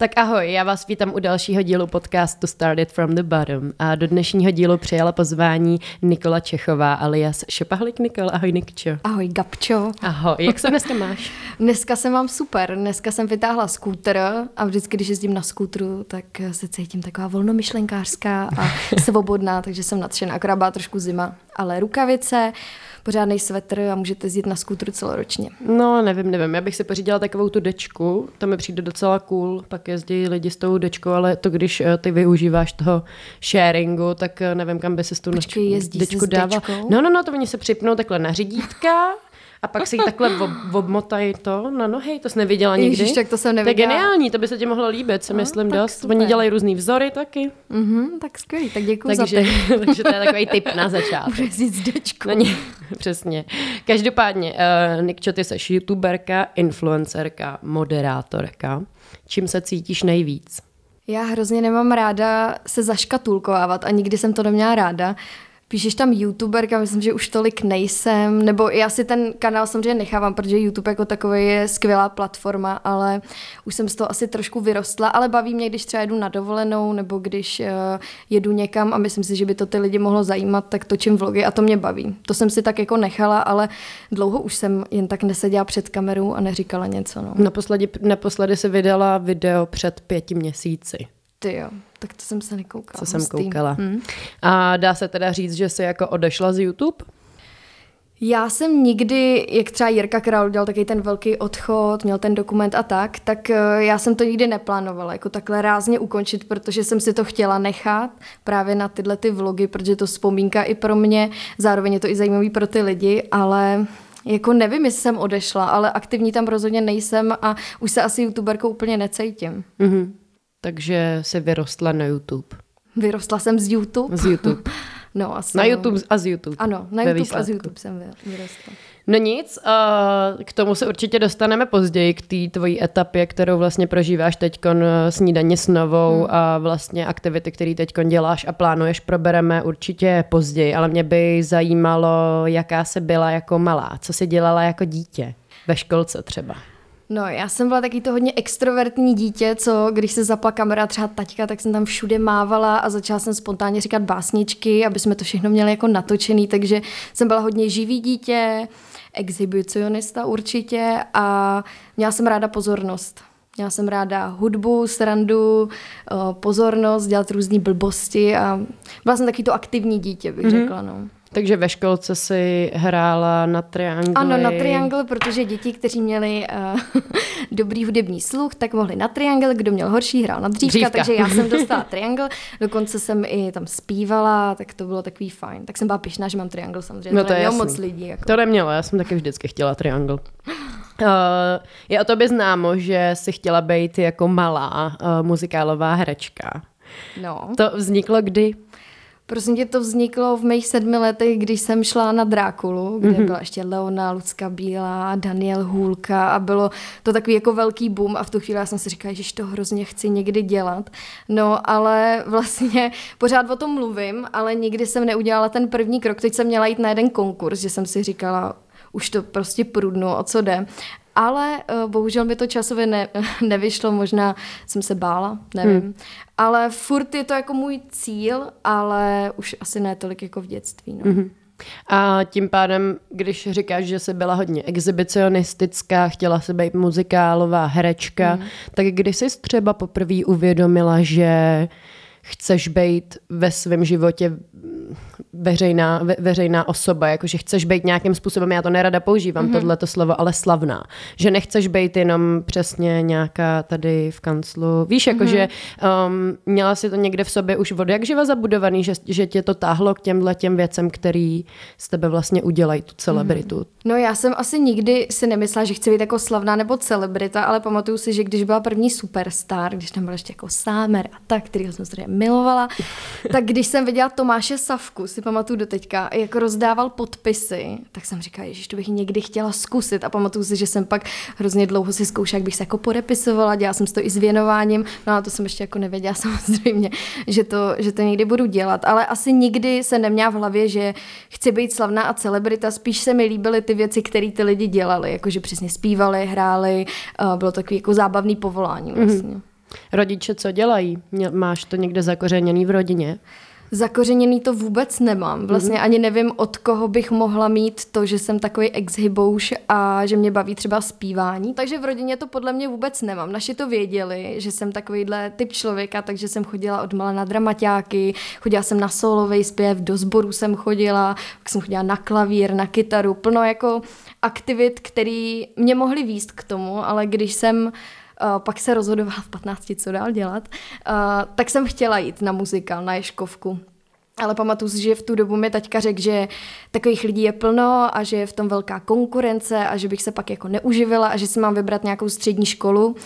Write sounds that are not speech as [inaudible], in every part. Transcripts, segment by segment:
Tak ahoj, já vás vítám u dalšího dílu podcastu Started from the Bottom a do dnešního dílu přijala pozvání Nikola Čechová alias Šopahlik Nikol. Ahoj Nikčo. Ahoj Gabčo. Ahoj, jak se dneska máš? [laughs] dneska se mám super, dneska jsem vytáhla skútr a vždycky, když jezdím na skútru, tak se cítím taková volnomyšlenkářská a [laughs] svobodná, takže jsem nadšená, akorát byla trošku zima, ale rukavice, pořádný svetr a můžete jít na skútru celoročně. No, nevím, nevím. Já bych si pořídila takovou tu dečku, to mi přijde docela cool, pak jezdí lidi s tou dečkou, ale to, když eh, ty využíváš toho sharingu, tak eh, nevím, kam by si s tou Počkej, dečku dával. No, no, no, to oni se připnou takhle na řídítka a pak si ji takhle ob, obmotají to na nohy, to jsi neviděla nikdy. Ježiš, tak to jsem neviděla. To je geniální, to by se ti mohlo líbit, si no, myslím dost. Super. Oni dělají různý vzory taky. Mm-hmm, tak skvělý, tak děkuji takže, za [laughs] to. takže to je takový tip na [laughs] začátek. Dečku. No, ně, [laughs] přesně. Každopádně, uh, Nikčo, ty jsi youtuberka, influencerka, moderátorka. Čím se cítíš nejvíc? Já hrozně nemám ráda se zaškatulkovávat a nikdy jsem to neměla ráda. Píšeš tam youtuberka, myslím, že už tolik nejsem, nebo já si ten kanál samozřejmě nechávám, protože YouTube jako takový je skvělá platforma, ale už jsem z toho asi trošku vyrostla, ale baví mě, když třeba jedu na dovolenou, nebo když uh, jedu někam a myslím si, že by to ty lidi mohlo zajímat, tak točím vlogy a to mě baví. To jsem si tak jako nechala, ale dlouho už jsem jen tak neseděla před kamerou a neříkala něco. No. Naposledy, naposledy se vydala video před pěti měsíci. Ty jo, tak to jsem se nekoukala. Co jsem koukala. Hmm. A dá se teda říct, že jsi jako odešla z YouTube? Já jsem nikdy, jak třeba Jirka Král udělal taky ten velký odchod, měl ten dokument a tak, tak eh, já jsem to nikdy neplánovala, jako takhle rázně ukončit, protože jsem si to chtěla nechat právě na tyhle ty vlogy, protože to vzpomínka i pro mě, zároveň je to i zajímavý pro ty lidi, ale jako nevím, jestli jsem odešla, ale aktivní tam rozhodně nejsem a už se asi youtuberkou úplně necítím. Mm-hmm. Takže se vyrostla na YouTube. Vyrostla jsem z YouTube? Z YouTube. [laughs] No, asi. Na YouTube a z YouTube. Ano, na YouTube výsledku. a z YouTube jsem vyrostla. No nic, uh, k tomu se určitě dostaneme později, k té tvojí etapě, kterou vlastně prožíváš teď eh, snídaně s novou hmm. a vlastně aktivity, které teď děláš a plánuješ, probereme určitě později, ale mě by zajímalo, jaká se byla jako malá, co jsi dělala jako dítě ve školce třeba. No, já jsem byla taky to hodně extrovertní dítě, co když se zapla kamera třeba taťka, tak jsem tam všude mávala a začala jsem spontánně říkat básničky, aby jsme to všechno měli jako natočený, takže jsem byla hodně živý dítě, exhibicionista určitě a měla jsem ráda pozornost. Měla jsem ráda hudbu, srandu, pozornost, dělat různé blbosti a byla jsem taky to aktivní dítě, bych mm-hmm. řekla. No. Takže ve školce si hrála na triangli. Ano, na triangl, protože děti, kteří měli uh, [laughs] dobrý hudební sluch, tak mohli na triangl, kdo měl horší, hrál na dřívka, dřívka. takže já jsem [laughs] dostala triangl, dokonce jsem i tam zpívala, tak to bylo takový fajn. Tak jsem byla pišná, že mám triangl samozřejmě, no to, to je moc lidí. Jako. To nemělo, já jsem taky vždycky chtěla triangl. Uh, je o tobě známo, že jsi chtěla být jako malá uh, muzikálová herečka. No. To vzniklo kdy? Prosím tě, to vzniklo v mých sedmi letech, když jsem šla na Drákulu, kde mm-hmm. byla ještě Leona, Lucka Bílá, Daniel Hůlka a bylo to takový jako velký boom a v tu chvíli já jsem si říkala, že to hrozně chci někdy dělat. No, ale [laughs] vlastně pořád o tom mluvím, ale nikdy jsem neudělala ten první krok. Teď jsem měla jít na jeden konkurs, že jsem si říkala, už to prostě prudnu, o co jde ale uh, bohužel mi to časově ne, [laughs] nevyšlo, možná jsem se bála, nevím. Hmm. Ale furt je to jako můj cíl, ale už asi ne tolik jako v dětství. No. Hmm. A tím pádem, když říkáš, že jsi byla hodně exhibicionistická, chtěla se být muzikálová herečka, hmm. tak kdy jsi třeba poprvé uvědomila, že chceš být ve svém životě veřejná, ve, veřejná osoba, jakože chceš být nějakým způsobem, já to nerada používám, mm-hmm. tohleto slovo, ale slavná. Že nechceš být jenom přesně nějaká tady v kanclu. Víš, jakože mm-hmm. um, měla si to někde v sobě už od jak živa zabudovaný, že, že tě to táhlo k těmhle těm věcem, který z tebe vlastně udělají tu celebritu. Mm-hmm. No já jsem asi nikdy si nemyslela, že chci být jako slavná nebo celebrita, ale pamatuju si, že když byla první superstar, když tam byl ještě jako Sámer a tak, který jsem samozřejmě milovala, tak když jsem viděla Tomáše Savku, si pamatuju do teďka, jak rozdával podpisy, tak jsem říkala, že to bych někdy chtěla zkusit a pamatuju si, že jsem pak hrozně dlouho si zkoušela, jak bych se jako podepisovala, dělala jsem to i s věnováním, no a to jsem ještě jako nevěděla [laughs] samozřejmě, že to, že to někdy budu dělat, ale asi nikdy se neměla v hlavě, že chci být slavná a celebrita, spíš se mi líbily ty věci, které ty lidi dělali, jakože přesně zpívali, hráli, bylo takový jako zábavný povolání mhm. vlastně. Mm-hmm. Rodiče co dělají? Máš to někde zakořeněný v rodině? Zakořeněný to vůbec nemám. Vlastně mm-hmm. ani nevím, od koho bych mohla mít to, že jsem takový exhibouš a že mě baví třeba zpívání. Takže v rodině to podle mě vůbec nemám. Naši to věděli, že jsem takovýhle typ člověka, takže jsem chodila od mala na dramaťáky, chodila jsem na solový zpěv, do sboru jsem chodila, pak jsem chodila na klavír, na kytaru, plno jako aktivit, které mě mohly výst k tomu, ale když jsem Uh, pak se rozhodovala v 15, co dál dělat, uh, tak jsem chtěla jít na muzikál, na Ješkovku. Ale pamatuju si, že v tu dobu mi taťka řekl, že takových lidí je plno a že je v tom velká konkurence a že bych se pak jako neuživila a že si mám vybrat nějakou střední školu,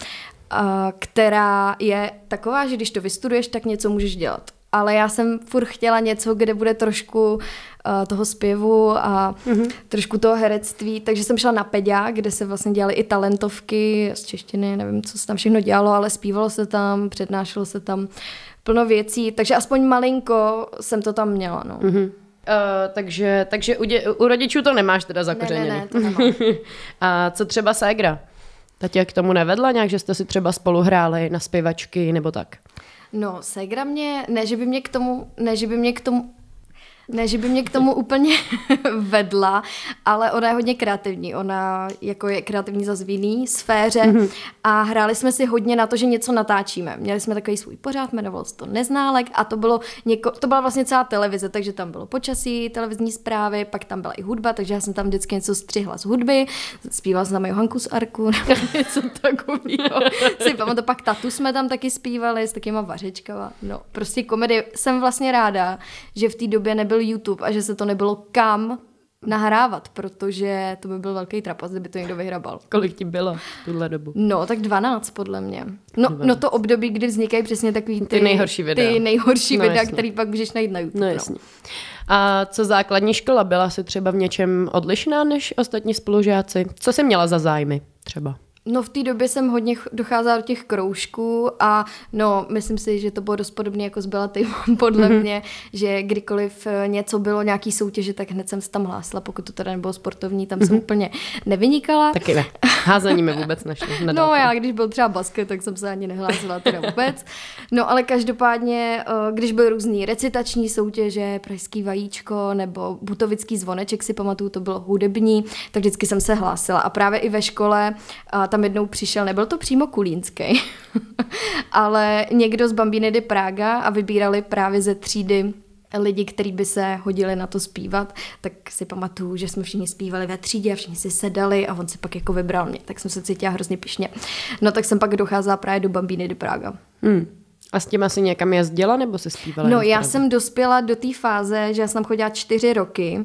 která je taková, že když to vystuduješ, tak něco můžeš dělat ale já jsem furt chtěla něco, kde bude trošku uh, toho zpěvu a mm-hmm. trošku toho herectví, takže jsem šla na Peďa, kde se vlastně dělaly i talentovky z češtiny, nevím, co se tam všechno dělalo, ale zpívalo se tam, přednášelo se tam plno věcí, takže aspoň malinko jsem to tam měla, no. Mm-hmm. Uh, takže takže u, dě, u rodičů to nemáš teda zakořeněný. Ne, ne, ne, to [laughs] nemám. A co třeba ségra? Ta tě k tomu nevedla nějak, že jste si třeba spolu hráli na zpěvačky nebo tak? No, Segra mě, ne, že by mě k tomu, ne, že by mě k tomu, ne, že by mě k tomu úplně [laughs] vedla, ale ona je hodně kreativní. Ona jako je kreativní za v sféře mm-hmm. a hráli jsme si hodně na to, že něco natáčíme. Měli jsme takový svůj pořád, jmenoval se to Neználek a to, bylo něko, to byla vlastně celá televize, takže tam bylo počasí, televizní zprávy, pak tam byla i hudba, takže já jsem tam vždycky něco střihla z hudby, zpívala jsem tam Johanku z Arku [laughs] něco takového. si pamatuju, pak Tatu jsme tam taky zpívali s takýma vařečkama. No, prostě komedie. Jsem vlastně ráda, že v té době nebyl YouTube a že se to nebylo kam nahrávat, protože to by byl velký trapas, kdyby to někdo vyhrabal. Kolik ti bylo v tuhle dobu? No, tak 12 podle mě. No, no to období, kdy vznikají přesně takový ty, ty nejhorší videa. Ty nejhorší no, videa, který pak můžeš najít na YouTube. No, jasně. No. A co základní škola? Byla jsi třeba v něčem odlišná než ostatní spolužáci? Co jsi měla za zájmy třeba? No v té době jsem hodně docházela do těch kroužků a no myslím si, že to bylo dost podobné jako s Bellaty [laughs] podle mm-hmm. mě, že kdykoliv eh, něco bylo, nějaký soutěže, tak hned jsem se tam hlásila, pokud to teda nebylo sportovní, tam mm-hmm. jsem mhm. úplně nevynikala. Taky ne. [laughs] Házení mi vůbec nešlo. No já, když byl třeba basket, tak jsem se ani nehlásila teda vůbec. No ale každopádně, eh, když byly různý recitační soutěže, pražský vajíčko nebo butovický zvoneček si pamatuju, to bylo hudební, tak vždycky jsem se hlásila. A právě i ve škole tam jednou přišel, nebyl to přímo Kulínský, [laughs] ale někdo z Bambiny de Praga a vybírali právě ze třídy lidi, kteří by se hodili na to zpívat, tak si pamatuju, že jsme všichni zpívali ve třídě a všichni si sedali a on si pak jako vybral mě, tak jsem se cítila hrozně pišně. No tak jsem pak docházela právě do Bambíny de Praga. Hmm. A s tím asi někam jezdila nebo se zpívala? No já jsem dospěla do té fáze, že já jsem tam chodila čtyři roky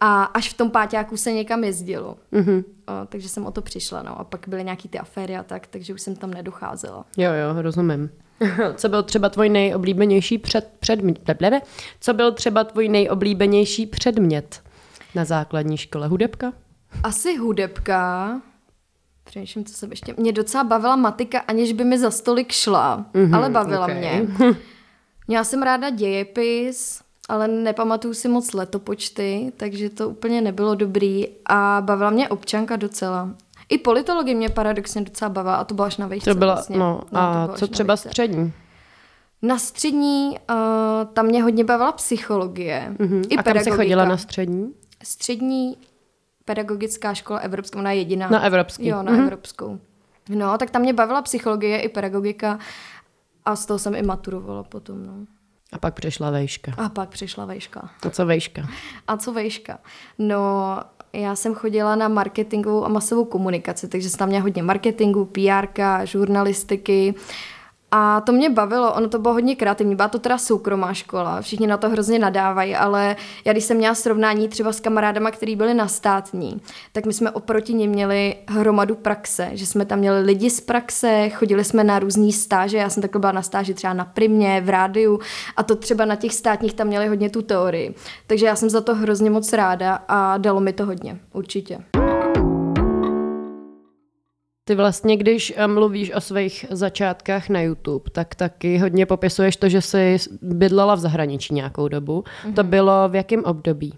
a až v tom páťáku se někam jezdilo. Mm-hmm. O, takže jsem o to přišla, no. A pak byly nějaký ty aféry a tak, takže už jsem tam nedocházela. Jo, jo, rozumím. [laughs] Co byl třeba tvůj nejoblíbenější před, předmět? Co byl třeba tvůj nejoblíbenější předmět na základní škole? Hudebka? Asi hudebka. Přemýšlím, co jsem ještě... Mě docela bavila matika, aniž by mi za stolik šla, mm-hmm, ale bavila okay. mě. [laughs] Měla jsem ráda dějepis, ale nepamatuju si moc letopočty, takže to úplně nebylo dobrý a bavila mě občanka docela. I politologie mě paradoxně docela bavila a to byla až na vejšce. To byla, vlastně. no, no a co třeba střední? Na střední, uh, tam mě hodně bavila psychologie. Uh-huh. I a pedagogika. kam jsi chodila na střední? Střední pedagogická škola evropská, ona je jediná. Na evropský. Jo, na uh-huh. evropskou. No, tak tam mě bavila psychologie i pedagogika a z toho jsem i maturovala potom, no. A pak přišla vejška. A pak přišla vejška. A co vejška? A co vejška? No, já jsem chodila na marketingovou a masovou komunikaci, takže jsem tam měla hodně marketingu, PR, žurnalistiky, a to mě bavilo, ono to bylo hodně kreativní, byla to teda soukromá škola, všichni na to hrozně nadávají, ale já když jsem měla srovnání třeba s kamarádama, kteří byli na státní, tak my jsme oproti ně měli hromadu praxe, že jsme tam měli lidi z praxe, chodili jsme na různý stáže, já jsem takhle byla na stáži třeba na Primě, v rádiu a to třeba na těch státních tam měli hodně tu teorii. Takže já jsem za to hrozně moc ráda a dalo mi to hodně, určitě. Ty vlastně, když eh, mluvíš o svých začátkách na YouTube, tak taky hodně popisuješ to, že jsi bydlela v zahraničí nějakou dobu. Mm-hmm. To bylo v jakém období?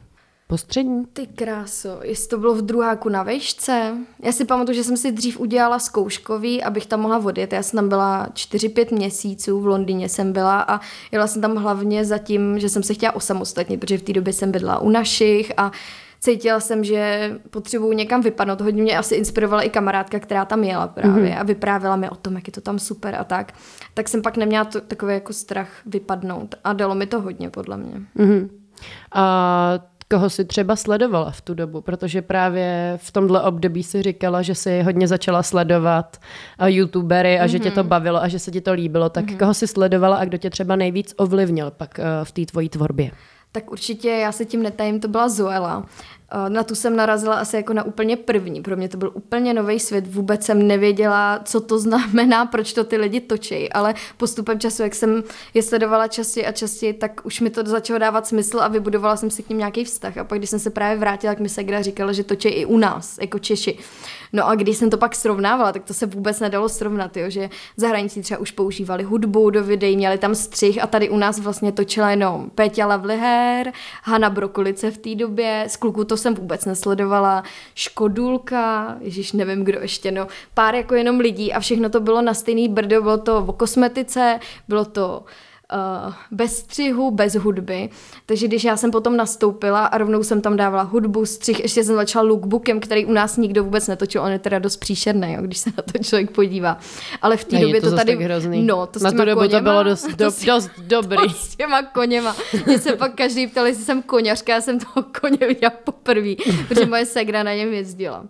postřední? Ty kráso, jestli to bylo v druháku na vejšce. Já si pamatuju, že jsem si dřív udělala zkouškový, abych tam mohla odjet. Já jsem tam byla 4-5 měsíců, v Londýně jsem byla a jela jsem tam hlavně za tím, že jsem se chtěla osamostatnit, protože v té době jsem bydla u našich a cítila jsem, že potřebuji někam vypadnout. Hodně mě asi inspirovala i kamarádka, která tam jela právě mm-hmm. a vyprávěla mi o tom, jak je to tam super a tak. Tak jsem pak neměla to, takový jako strach vypadnout a dalo mi to hodně, podle mě. Mm-hmm. A koho si třeba sledovala v tu dobu, protože právě v tomhle období si říkala, že si hodně začala sledovat youtubery a mm-hmm. že tě to mhm. bavilo a že se ti to líbilo, tak mm-hmm. koho si sledovala a kdo tě třeba nejvíc ovlivnil pak uh, v té tvojí tvorbě? Tak určitě, já se tím netajím, to byla Zoela. Eh, na tu jsem narazila asi jako na úplně první. Pro mě to byl úplně nový svět. Vůbec jsem nevěděla, co to znamená, [laughs] proč to ty lidi točí, ale postupem času, jak jsem je sledovala častěji a častěji, tak už mi to začalo dávat smysl a vybudovala jsem si k ním nějaký vztah. A pak, když jsem se právě vrátila, tak mi Segra říkala, že točí i u nás, jako Češi. No a když jsem to pak srovnávala, tak to se vůbec nedalo srovnat, jo, že zahraničí třeba už používali hudbu do videí, měli tam střih a tady u nás vlastně točila jenom Péťa Lavliher, Hanna Brokolice v té době, z kluku to jsem vůbec nesledovala, Škodulka, ježíš nevím kdo ještě, no, pár jako jenom lidí a všechno to bylo na stejný brdo, bylo to o kosmetice, bylo to uh, bez střihu, bez hudby. Takže když já jsem potom nastoupila a rovnou jsem tam dávala hudbu, střih, ještě jsem začala lookbookem, který u nás nikdo vůbec netočil, on je teda dost příšerný, jo, když se na to člověk podívá. Ale v té době to, to tady... Hrozný. No, to na tu dobu koněma, to bylo dost, do, [laughs] to dost dobrý. To s těma koněma. Mě se pak každý ptal, jestli jsem koněřka, já jsem toho koně viděla poprvé, protože moje segra na něm jezdila.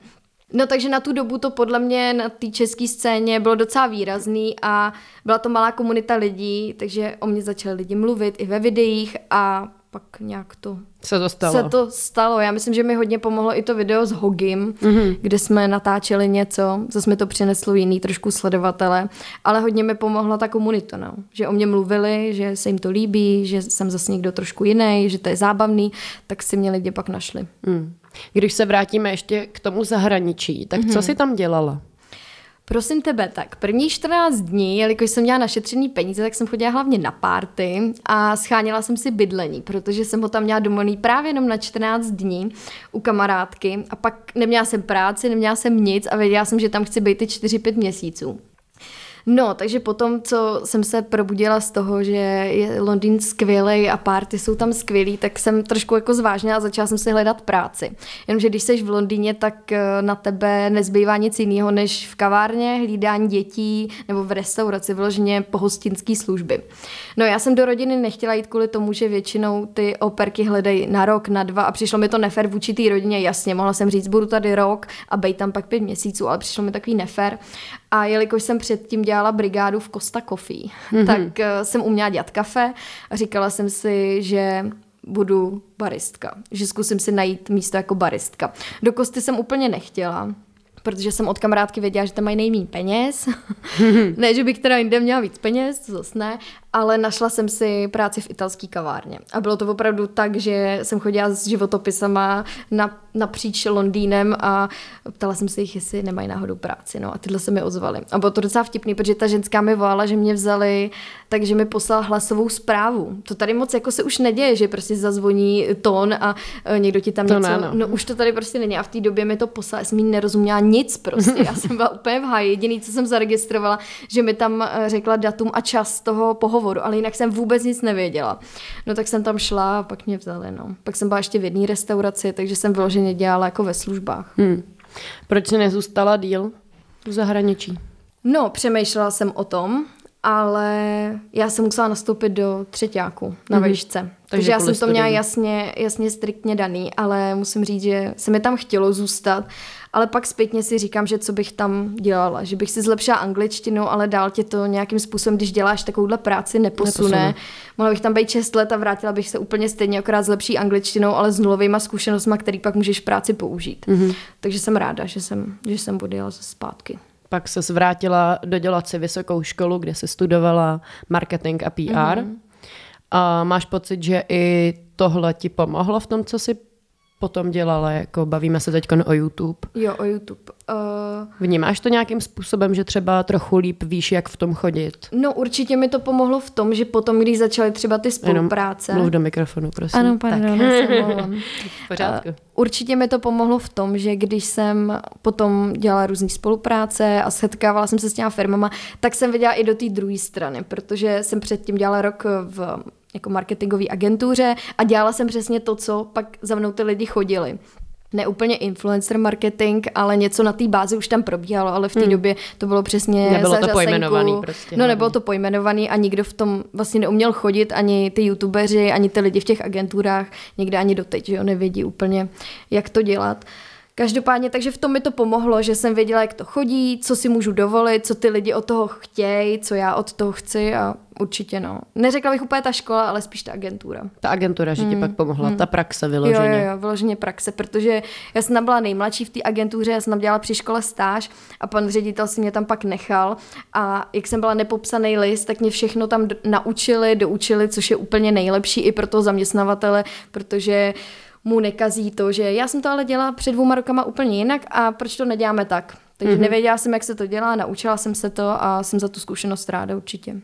No takže na tu dobu to podle mě na té české scéně bylo docela výrazný a byla to malá komunita lidí, takže o mě začali lidi mluvit i ve videích a pak nějak to se to stalo. Se to stalo. Já myslím, že mi hodně pomohlo i to video s Hogim, mm-hmm. kde jsme natáčeli něco, zase mi to přineslo jiný trošku sledovatele, ale hodně mi pomohla ta komunita, no. že o mě mluvili, že se jim to líbí, že jsem zase někdo trošku jiný, že to je zábavný, tak si mě lidi pak našli. Mm. Když se vrátíme ještě k tomu zahraničí, tak mm-hmm. co jsi tam dělala? Prosím tebe, tak první 14 dní, jelikož jsem měla našetřený peníze, tak jsem chodila hlavně na párty a scháněla jsem si bydlení, protože jsem ho tam měla domluvený právě jenom na 14 dní u kamarádky a pak neměla jsem práci, neměla jsem nic a věděla jsem, že tam chci být ty 4-5 měsíců. No, takže potom, co jsem se probudila z toho, že je Londýn skvělý a party jsou tam skvělý, tak jsem trošku jako zvážnila a začala jsem si hledat práci. Jenomže když jsi v Londýně, tak eh, na tebe nezbývá nic jiného, než v kavárně, hlídání dětí nebo v restauraci, vyloženě pohostinské služby. No já jsem do rodiny nechtěla jít kvůli tomu, že většinou ty operky hledají na rok, na dva a přišlo mi to nefér vůči té rodině, jasně, mohla jsem říct, budu tady rok a bejt tam pak pět měsíců, ale přišlo mi takový nefér. A jelikož jsem předtím dělala brigádu v Costa Coffee, mm-hmm. tak uh, jsem uměla dělat kafe a říkala jsem si, že budu baristka, že zkusím si najít místo jako baristka. Do Kosty jsem úplně nechtěla, protože jsem od kamarádky věděla, že tam mají nejméně peněz. [laughs] ne, že bych teda jinde měla víc peněz, to zase ne, ale našla jsem si práci v italské kavárně. A bylo to opravdu tak, že jsem chodila s životopisama na, napříč Londýnem a ptala jsem se jich, jestli nemají náhodou práci. No a tyhle se mi ozvaly. A bylo to docela vtipný, protože ta ženská mi volala, že mě vzali, takže mi poslala hlasovou zprávu. To tady moc jako se už neděje, že prostě zazvoní tón a e, někdo ti tam to něco... Ne, no. no. už to tady prostě není. A v té době mi to poslala, já jsem jí nerozuměla nic prostě. Já jsem byla úplně v háji. Jediný, co jsem zaregistrovala, že mi tam e, řekla datum a čas toho pohovoru pohovoru, ale jinak jsem vůbec nic nevěděla. No tak jsem tam šla a pak mě vzali, no. Pak jsem byla ještě v jedné restauraci, takže jsem vyloženě dělala jako ve službách. Hmm. Proč jsi nezůstala díl v zahraničí? No, přemýšlela jsem o tom, ale já jsem musela nastoupit do třetíku na mm-hmm. výšce. Takže, Takže já jsem to měla jasně, jasně striktně daný, ale musím říct, že se mi tam chtělo zůstat ale pak zpětně si říkám, že co bych tam dělala, že bych si zlepšila angličtinu, ale dál tě to nějakým způsobem, když děláš takovouhle práci, neposune. neposune. Mohla bych tam být 6 let a vrátila bych se úplně stejně, akorát s lepší angličtinou, ale s nulovými zkušenostmi, který pak můžeš v práci použít. Mm-hmm. Takže jsem ráda, že jsem, že jsem odjela zpátky. Pak se vrátila dodělat si vysokou školu, kde se studovala marketing a PR. Mm-hmm. A máš pocit, že i tohle ti pomohlo v tom, co si potom dělala, jako bavíme se teď o YouTube. Jo, o YouTube. Uh... Vnímáš to nějakým způsobem, že třeba trochu líp víš, jak v tom chodit? No určitě mi to pomohlo v tom, že potom, když začaly třeba ty spolupráce... Jenom mluv do mikrofonu, prosím. Ano, pardon, [laughs] pořádku. Uh, určitě mi to pomohlo v tom, že když jsem potom dělala různé spolupráce a setkávala jsem se s těma firmama, tak jsem viděla i do té druhé strany, protože jsem předtím dělala rok v jako marketingové agentuře a dělala jsem přesně to, co pak za mnou ty lidi chodili ne úplně influencer marketing, ale něco na té bázi už tam probíhalo, ale v té hmm. době to bylo přesně Nebylo to pojmenovaný prostě. No nebylo to pojmenovaný a nikdo v tom vlastně neuměl chodit, ani ty youtubeři, ani ty lidi v těch agenturách, někde ani doteď, že jo, nevědí úplně, jak to dělat. Každopádně, takže v tom mi to pomohlo, že jsem věděla, jak to chodí, co si můžu dovolit, co ty lidi od toho chtějí, co já od toho chci a určitě no. Neřekla bych úplně ta škola, ale spíš ta agentura. Ta agentura, že ti mm. pak pomohla, mm. ta praxe vyloženě. Jo, jo, jo, vyloženě praxe, protože já jsem tam byla nejmladší v té agentuře, já jsem tam dělala při škole stáž a pan ředitel si mě tam pak nechal a jak jsem byla nepopsaný list, tak mě všechno tam naučili, doučili, což je úplně nejlepší i pro toho zaměstnavatele, protože mu nekazí to, že já jsem to ale dělala před dvouma rokama úplně jinak a proč to neděláme tak. Takže mm-hmm. nevěděla jsem, jak se to dělá, naučila jsem se to a jsem za tu zkušenost ráda určitě.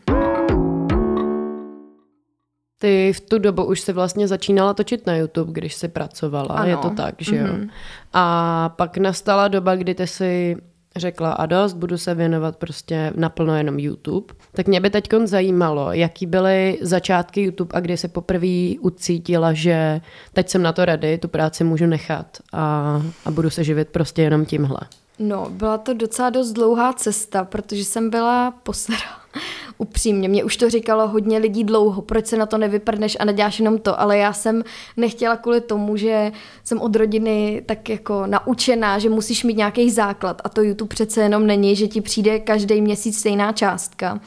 Ty v tu dobu už si vlastně začínala točit na YouTube, když jsi pracovala, ano. je to tak, že jo? Mm-hmm. A pak nastala doba, kdy ty si řekla a dost, budu se věnovat prostě naplno jenom YouTube. Tak mě by teď zajímalo, jaký byly začátky YouTube a kdy se poprvé ucítila, že teď jsem na to ready, tu práci můžu nechat a, a budu se živit prostě jenom tímhle. No, byla to docela dost dlouhá cesta, protože jsem byla posera. [laughs] Upřímně, mě už to říkalo hodně lidí dlouho, proč se na to nevyprdneš a neděláš jenom to, ale já jsem nechtěla kvůli tomu, že jsem od rodiny tak jako naučená, že musíš mít nějaký základ a to YouTube přece jenom není, že ti přijde každý měsíc stejná částka.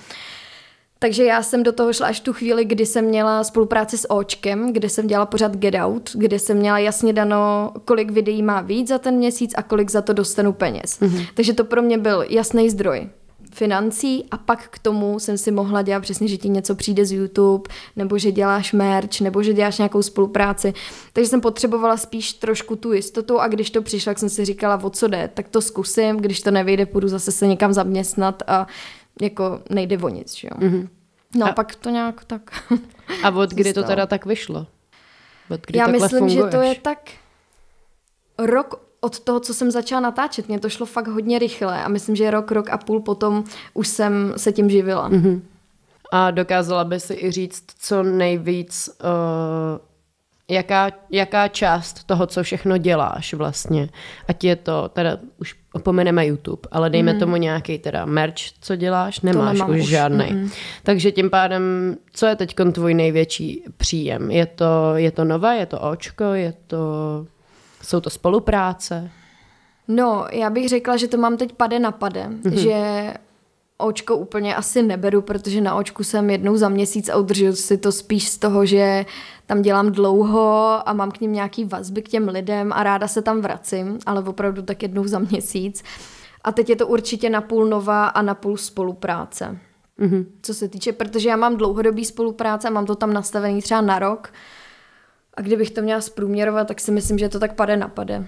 Takže já jsem do toho šla až tu chvíli, kdy jsem měla spolupráci s Očkem, kde jsem dělala pořád Get Out, kde jsem měla jasně dano, kolik videí má víc za ten měsíc a kolik za to dostanu peněz. Mm-hmm. Takže to pro mě byl jasný zdroj financí a pak k tomu jsem si mohla dělat přesně, že ti něco přijde z YouTube, nebo že děláš merch, nebo že děláš nějakou spolupráci. Takže jsem potřebovala spíš trošku tu jistotu a když to přišlo, tak jsem si říkala, o co jde, tak to zkusím, když to nevyjde, půjdu zase se někam zaměstnat a jako nejde o nic, že jo. Mm-hmm. No a pak to nějak tak... A od kdy to teda tak vyšlo? Od kdy Já myslím, funguješ? že to je tak rok od toho, co jsem začala natáčet. Mně to šlo fakt hodně rychle a myslím, že rok, rok a půl potom už jsem se tím živila. Mm-hmm. A dokázala by si i říct, co nejvíc, uh, jaká, jaká část toho, co všechno děláš vlastně. Ať je to, teda už opomeneme YouTube, ale dejme mm. tomu nějaký teda merch, co děláš, nemáš už, už žádný. Mm. Takže tím pádem, co je teď tvůj největší příjem? Je to, je to nové, je to očko, je to, jsou to spolupráce? No, já bych řekla, že to mám teď pade na pade, mm-hmm. že očko úplně asi neberu, protože na očku jsem jednou za měsíc a udržuju si to spíš z toho, že tam dělám dlouho a mám k ním nějaký vazby k těm lidem a ráda se tam vracím, ale opravdu tak jednou za měsíc. A teď je to určitě na půl nová a na půl spolupráce. Mm-hmm. Co se týče, protože já mám dlouhodobý spolupráce a mám to tam nastavený třeba na rok. A kdybych to měla zprůměrovat, tak si myslím, že to tak pade na pade.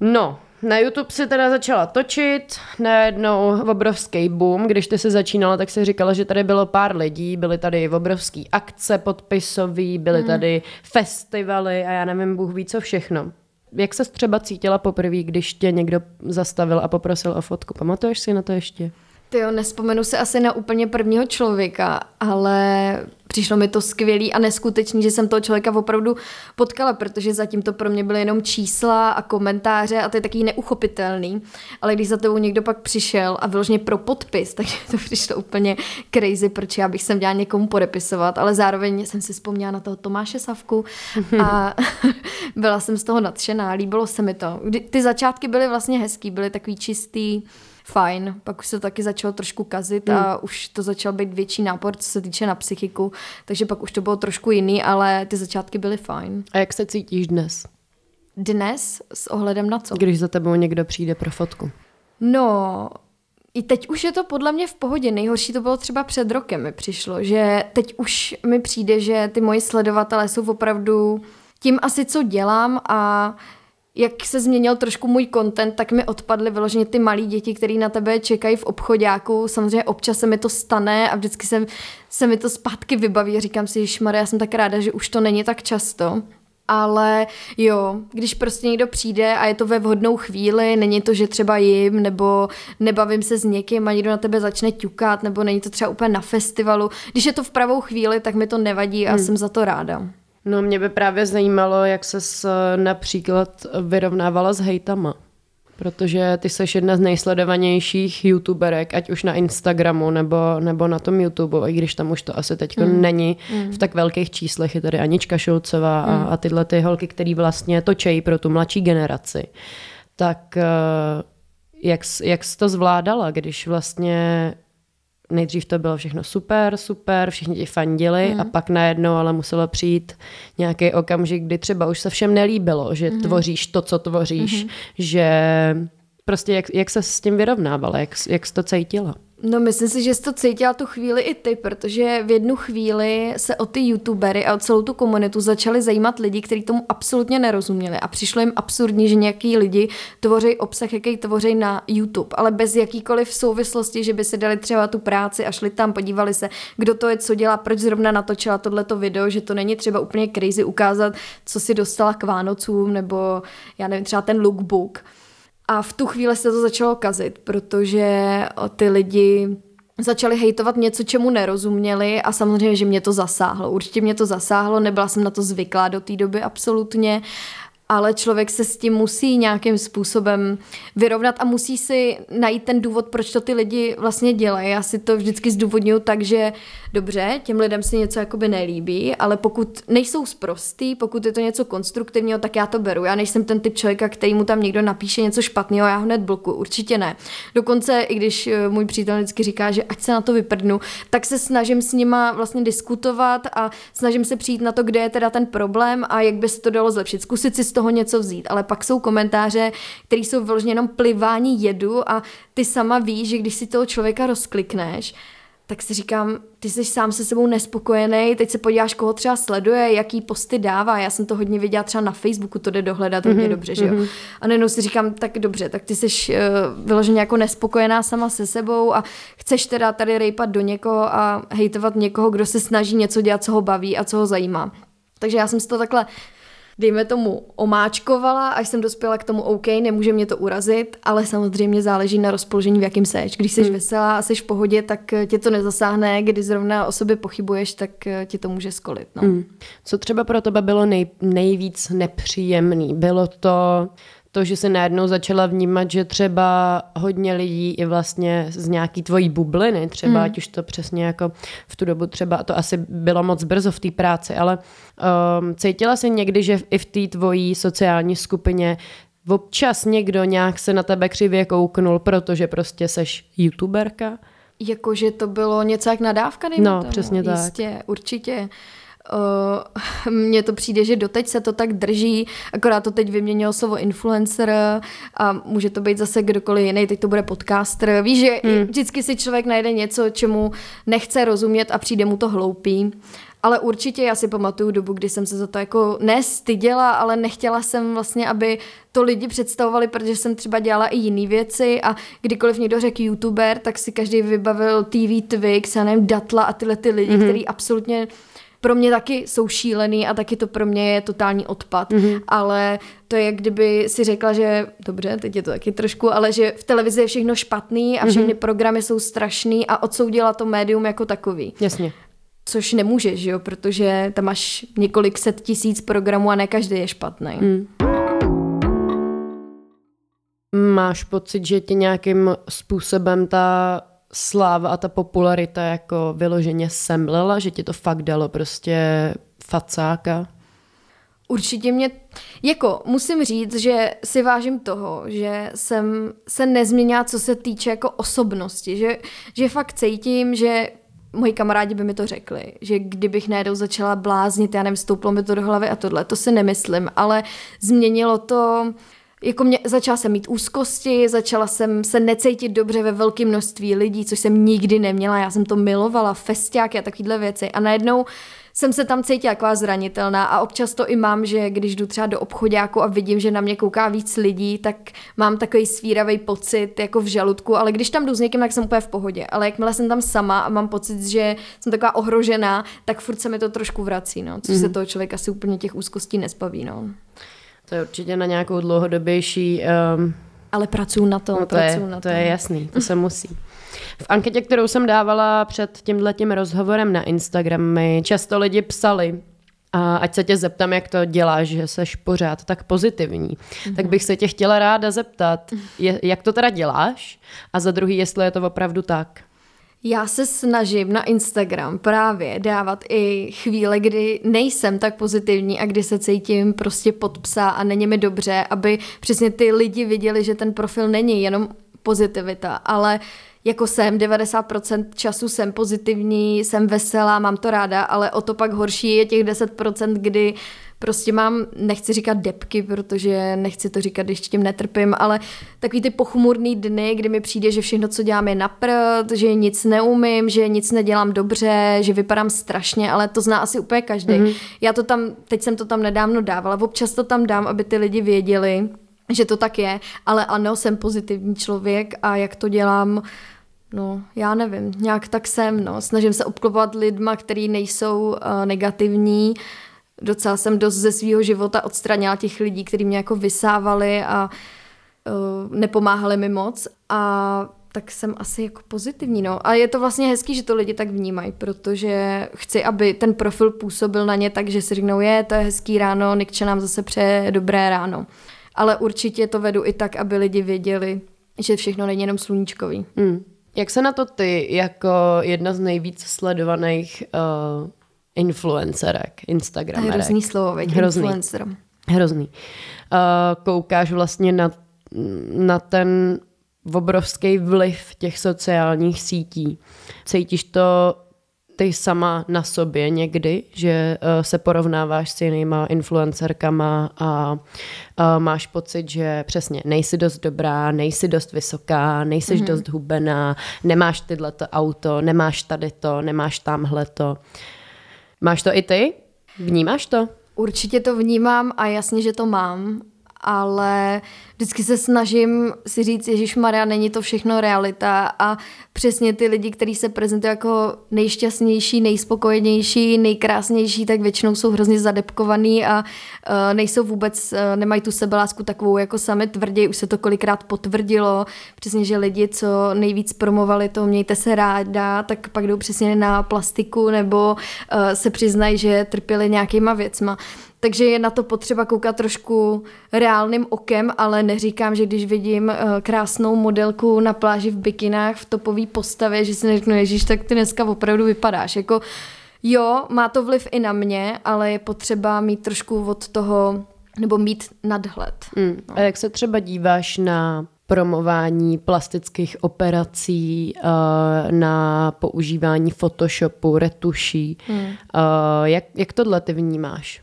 No, na YouTube si teda začala točit, najednou obrovský boom. Když ty se začínala, tak si říkala, že tady bylo pár lidí, byly tady obrovský akce podpisový, byly mm. tady festivaly a já nevím, Bůh ví co všechno. Jak se třeba cítila poprvé, když tě někdo zastavil a poprosil o fotku? Pamatuješ si na to ještě? Ty jo, nespomenu se asi na úplně prvního člověka, ale přišlo mi to skvělý a neskutečný, že jsem toho člověka opravdu potkala, protože zatím to pro mě byly jenom čísla a komentáře a to je taky neuchopitelný. Ale když za tebou někdo pak přišel a vyloženě pro podpis, tak [laughs] to přišlo úplně crazy, proč já bych sem měla někomu podepisovat, ale zároveň jsem si vzpomněla na toho Tomáše Savku a [laughs] byla jsem z toho nadšená, líbilo se mi to. Ty začátky byly vlastně hezký, byly takový čistý, fajn. Pak už se to taky začalo trošku kazit mm. a už to začal být větší nápor, co se týče na psychiku, takže pak už to bylo trošku jiný, ale ty začátky byly fajn. A jak se cítíš dnes? Dnes s ohledem na co? Když za tebou někdo přijde pro fotku. No, I teď už je to podle mě v pohodě. Nejhorší to bylo třeba před rokem mi přišlo, že teď už mi přijde, že ty moji sledovatelé jsou opravdu tím asi, co dělám a jak se změnil trošku můj content, tak mi odpadly vyloženě ty malí děti, které na tebe čekají v obchodáku. Samozřejmě občas se mi to stane a vždycky se, se mi to zpátky vybaví. Říkám si, Maria, já jsem tak ráda, že už to není tak často. Ale jo, když prostě někdo přijde a je to ve vhodnou chvíli, není to, že třeba jim, nebo nebavím se s někým a někdo na tebe začne ťukat, nebo není to třeba úplně na festivalu. Když je to v pravou chvíli, tak mi to nevadí a hmm. jsem za to ráda. No mě by právě zajímalo, jak se například vyrovnávala s hejtama. Protože ty jsi jedna z nejsledovanějších youtuberek, ať už na Instagramu nebo, nebo na tom YouTube, i když tam už to asi teď mm. není mm. v tak velkých číslech. Je tady Anička Šulcová mm. a, a tyhle ty holky, které vlastně točejí pro tu mladší generaci. Tak eh, jak, jak jsi to zvládala, když vlastně nejdřív to bylo všechno super, super, všichni ti fandili mm. a pak najednou ale muselo přijít nějaký okamžik, kdy třeba už se všem nelíbilo, že mm. tvoříš to, co tvoříš, mm. že prostě jak, jak se s tím vyrovnávala, jak, jak jsi to cítila? No myslím si, že jsi to cítila tu chvíli i ty, protože v jednu chvíli se o ty youtubery a o celou tu komunitu začali zajímat lidi, kteří tomu absolutně nerozuměli a přišlo jim absurdní, že nějaký lidi tvoří obsah, jaký tvoří na YouTube, ale bez jakýkoliv souvislosti, že by si dali třeba tu práci a šli tam, podívali se, kdo to je, co dělá, proč zrovna natočila tohleto video, že to není třeba úplně crazy ukázat, co si dostala k Vánocům, nebo já nevím, třeba ten lookbook. A v tu chvíli se to začalo kazit, protože ty lidi začali hejtovat něco, čemu nerozuměli a samozřejmě, že mě to zasáhlo. Určitě mě to zasáhlo, nebyla jsem na to zvyklá do té doby absolutně ale člověk se s tím musí nějakým způsobem vyrovnat a musí si najít ten důvod, proč to ty lidi vlastně dělají. Já si to vždycky zdůvodňuji tak, že dobře, těm lidem si něco jakoby nelíbí, ale pokud nejsou zprostý, pokud je to něco konstruktivního, tak já to beru. Já nejsem ten typ člověka, který mu tam někdo napíše něco špatného, já hned bloku, určitě ne. Dokonce, i když eh, můj přítel vždycky říká, že ať se na to vyprdnu, tak se snažím s nima vlastně diskutovat a snažím se přijít na to, kde je teda ten problém a jak by se to dalo zlepšit. Zkusit si z toho toho něco vzít, ale pak jsou komentáře, které jsou vyloženě jenom plivání jedu a ty sama víš, že když si toho člověka rozklikneš, tak si říkám, ty jsi sám se sebou nespokojený, teď se podíváš, koho třeba sleduje, jaký posty dává. Já jsem to hodně viděla třeba na Facebooku, to jde dohledat hodně mm-hmm, dobře, že jo. Mm-hmm. A najednou si říkám, tak dobře, tak ty jsi uh, vyloženě jako nespokojená sama se sebou a chceš teda tady rejpat do někoho a hejtovat někoho, kdo se snaží něco dělat, co ho baví a co ho zajímá. Takže já jsem si to takhle dejme tomu, omáčkovala, až jsem dospěla k tomu OK, nemůže mě to urazit, ale samozřejmě záleží na rozpoložení, v jakém seš. Když jsi hmm. veselá a jsi v pohodě, tak tě to nezasáhne, když zrovna o sobě pochybuješ, tak tě to může skolit. No. Hmm. Co třeba pro tebe bylo nej, nejvíc nepříjemný? Bylo to to, že se najednou začala vnímat, že třeba hodně lidí i vlastně z nějaký tvojí bubliny, třeba mm. ať už to přesně jako v tu dobu třeba, to asi bylo moc brzo v té práci, ale um, cítila jsi někdy, že i v té tvojí sociální skupině občas někdo nějak se na tebe křivě kouknul, protože prostě seš youtuberka? Jakože to bylo něco jak nadávka, No, tomu. přesně tak. Jistě, určitě. Uh, [laughs] mně to přijde, že doteď se to tak drží, akorát to teď vyměnilo slovo influencer a může to být zase kdokoliv jiný, teď to bude podcaster. Víš, že hmm. vždycky si člověk najde něco, čemu nechce rozumět a přijde mu to hloupý. Ale určitě já si pamatuju dobu, kdy jsem se za to jako nestyděla, ale nechtěla jsem vlastně, aby to lidi představovali, protože jsem třeba dělala i jiné věci a kdykoliv někdo řekl youtuber, tak si každý vybavil TV Twix, já nevím, Datla a tyhle ty lidi, mm-hmm. který absolutně pro mě taky jsou šílený a taky to pro mě je totální odpad. Mm-hmm. Ale to je, kdyby si řekla, že dobře, teď je to taky trošku, ale že v televizi je všechno špatný a všechny mm-hmm. programy jsou strašný a odsoudila to médium jako takový. Jasně. Což nemůžeš, jo, protože tam máš několik set tisíc programů a ne každý je špatný. Mm. Máš pocit, že ti nějakým způsobem ta sláva a ta popularita jako vyloženě semlela, že ti to fakt dalo prostě facáka? Určitě mě, jako musím říct, že si vážím toho, že jsem se nezměnila, co se týče jako osobnosti, že, že fakt cítím, že moji kamarádi by mi to řekli, že kdybych najednou začala bláznit, já nevím, stouplo mi to do hlavy a tohle, to si nemyslím, ale změnilo to jako mě, začala jsem mít úzkosti, začala jsem se necítit dobře ve velkém množství lidí, což jsem nikdy neměla, já jsem to milovala, festiáky a takovéhle věci a najednou jsem se tam cítila jako zranitelná a občas to i mám, že když jdu třeba do obchodáku a vidím, že na mě kouká víc lidí, tak mám takový svíravý pocit jako v žaludku, ale když tam jdu s někým, tak jsem úplně v pohodě. Ale jakmile jsem tam sama a mám pocit, že jsem taková ohrožená, tak furt se mi to trošku vrací, no, což mm. se mhm. toho člověka asi úplně těch úzkostí nespaví, no. To je určitě na nějakou dlouhodobější... Um... Ale pracuji na tom, no to pracuji je, na tom. To je jasný, to se musí. V anketě, kterou jsem dávala před tímhle tím rozhovorem na Instagram, mi často lidi psali, a ať se tě zeptám, jak to děláš, že seš pořád tak pozitivní, mm-hmm. tak bych se tě chtěla ráda zeptat, je, jak to teda děláš a za druhý, jestli je to opravdu tak. Já se snažím na Instagram právě dávat i chvíle, kdy nejsem tak pozitivní a kdy se cítím prostě pod psa a není mi dobře, aby přesně ty lidi viděli, že ten profil není jenom pozitivita, ale jako jsem, 90% času jsem pozitivní, jsem veselá, mám to ráda, ale o to pak horší je těch 10%, kdy prostě mám, nechci říkat depky, protože nechci to říkat, když tím netrpím, ale takový ty pochmurný dny, kdy mi přijde, že všechno, co dělám, je naprd, že nic neumím, že nic nedělám dobře, že vypadám strašně, ale to zná asi úplně každý. Mm-hmm. Já to tam, teď jsem to tam nedávno dávala, občas to tam dám, aby ty lidi věděli, že to tak je, ale ano, jsem pozitivní člověk a jak to dělám, no, já nevím, nějak tak jsem, no, snažím se obklopovat lidma, který nejsou uh, negativní, docela jsem dost ze svého života odstranila těch lidí, kteří mě jako vysávali a uh, nepomáhali mi moc a tak jsem asi jako pozitivní, no. A je to vlastně hezký, že to lidi tak vnímají, protože chci, aby ten profil působil na ně tak, že si řeknou, je, to je hezký ráno, Nikče nám zase přeje dobré ráno. Ale určitě to vedu i tak, aby lidi věděli, že všechno není jenom sluníčkový. Mm. Jak se na to ty, jako jedna z nejvíc sledovaných uh, influencerek, instagramerek. Je hrozný slovo, veď, hrozný. influencer. Hrozný. Uh, koukáš vlastně na, na ten obrovský vliv těch sociálních sítí. Cítíš to ty sama na sobě někdy, že uh, se porovnáváš s jinýma influencerkama a uh, máš pocit, že přesně nejsi dost dobrá, nejsi dost vysoká, nejsi mm-hmm. dost hubená, nemáš tyhle to auto, nemáš tady to, nemáš tamhle to. Máš to i ty? Vnímáš to? Určitě to vnímám a jasně, že to mám ale vždycky se snažím si říct, Ježíš Maria, není to všechno realita. A přesně ty lidi, kteří se prezentují jako nejšťastnější, nejspokojenější, nejkrásnější, tak většinou jsou hrozně zadepkovaný a uh, nejsou vůbec, uh, nemají tu sebelásku takovou jako sami tvrdě, už se to kolikrát potvrdilo, přesně, že lidi, co nejvíc promovali to mějte se ráda, tak pak jdou přesně na plastiku nebo uh, se přiznají, že trpěli nějakýma věcma. Takže je na to potřeba koukat trošku reálným okem, ale neříkám, že když vidím uh, krásnou modelku na pláži v bikinách v topové postavě, že si neřeknu, ježíš, tak ty dneska opravdu vypadáš. Jako, jo, má to vliv i na mě, ale je potřeba mít trošku od toho, nebo mít nadhled. Mm. No. A jak se třeba díváš na promování plastických operací, uh, na používání Photoshopu, retuší. Hmm. Uh, jak, jak tohle ty vnímáš?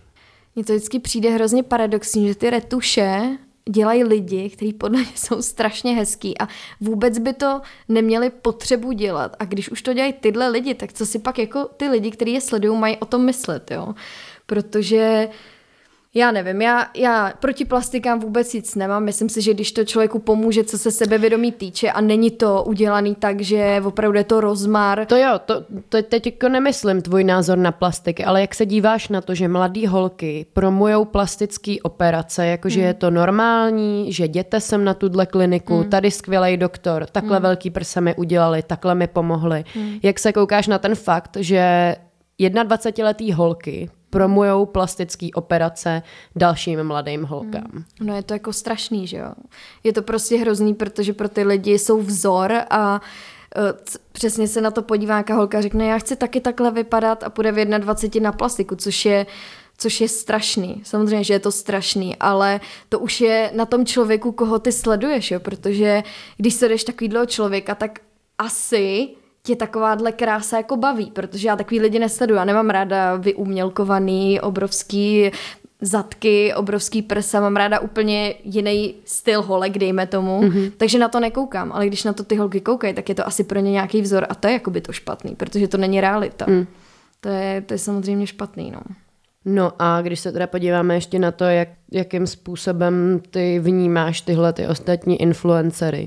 Mně to vždycky přijde hrozně paradoxní, že ty retuše dělají lidi, kteří podle mě jsou strašně hezký a vůbec by to neměli potřebu dělat. A když už to dělají tyhle lidi, tak co si pak jako ty lidi, kteří je sledují, mají o tom myslet, jo? Protože uh, já nevím, já, já proti plastikám vůbec nic nemám. Myslím si, že když to člověku pomůže, co se sebevědomí týče a není to udělaný tak, že opravdu je to rozmar. To jo, to, to teď jako nemyslím tvůj názor na plastiky, ale jak se díváš na to, že mladý holky promujou plastické operace, jakože hmm. je to normální, že jděte sem na tuhle kliniku, hmm. tady skvělý doktor, takhle hmm. velký prsa mi udělali, takhle mi pomohli. Hmm. Jak se koukáš na ten fakt, že 21-letý holky promujou plastické operace dalším mladým holkám. Hmm. No je to jako strašný, že jo. Je to prostě hrozný, protože pro ty lidi jsou vzor a uh, přesně se na to podívá nějaká holka řekne, já chci taky takhle vypadat a půjde v 21 na plastiku, což je což je strašný. Samozřejmě, že je to strašný, ale to už je na tom člověku, koho ty sleduješ, jo? protože když se jdeš takovýhle člověka, tak asi tě takováhle krása jako baví, protože já takový lidi nesleduju. Já nemám ráda vyumělkovaný, obrovský zadky, obrovský prsa, mám ráda úplně jiný styl holek, dejme tomu, mm-hmm. takže na to nekoukám, ale když na to ty holky koukají, tak je to asi pro ně nějaký vzor a to je jakoby to špatný, protože to není realita. Mm. To, je, to je samozřejmě špatný, no. No a když se teda podíváme ještě na to, jak, jakým způsobem ty vnímáš tyhle ty ostatní influencery,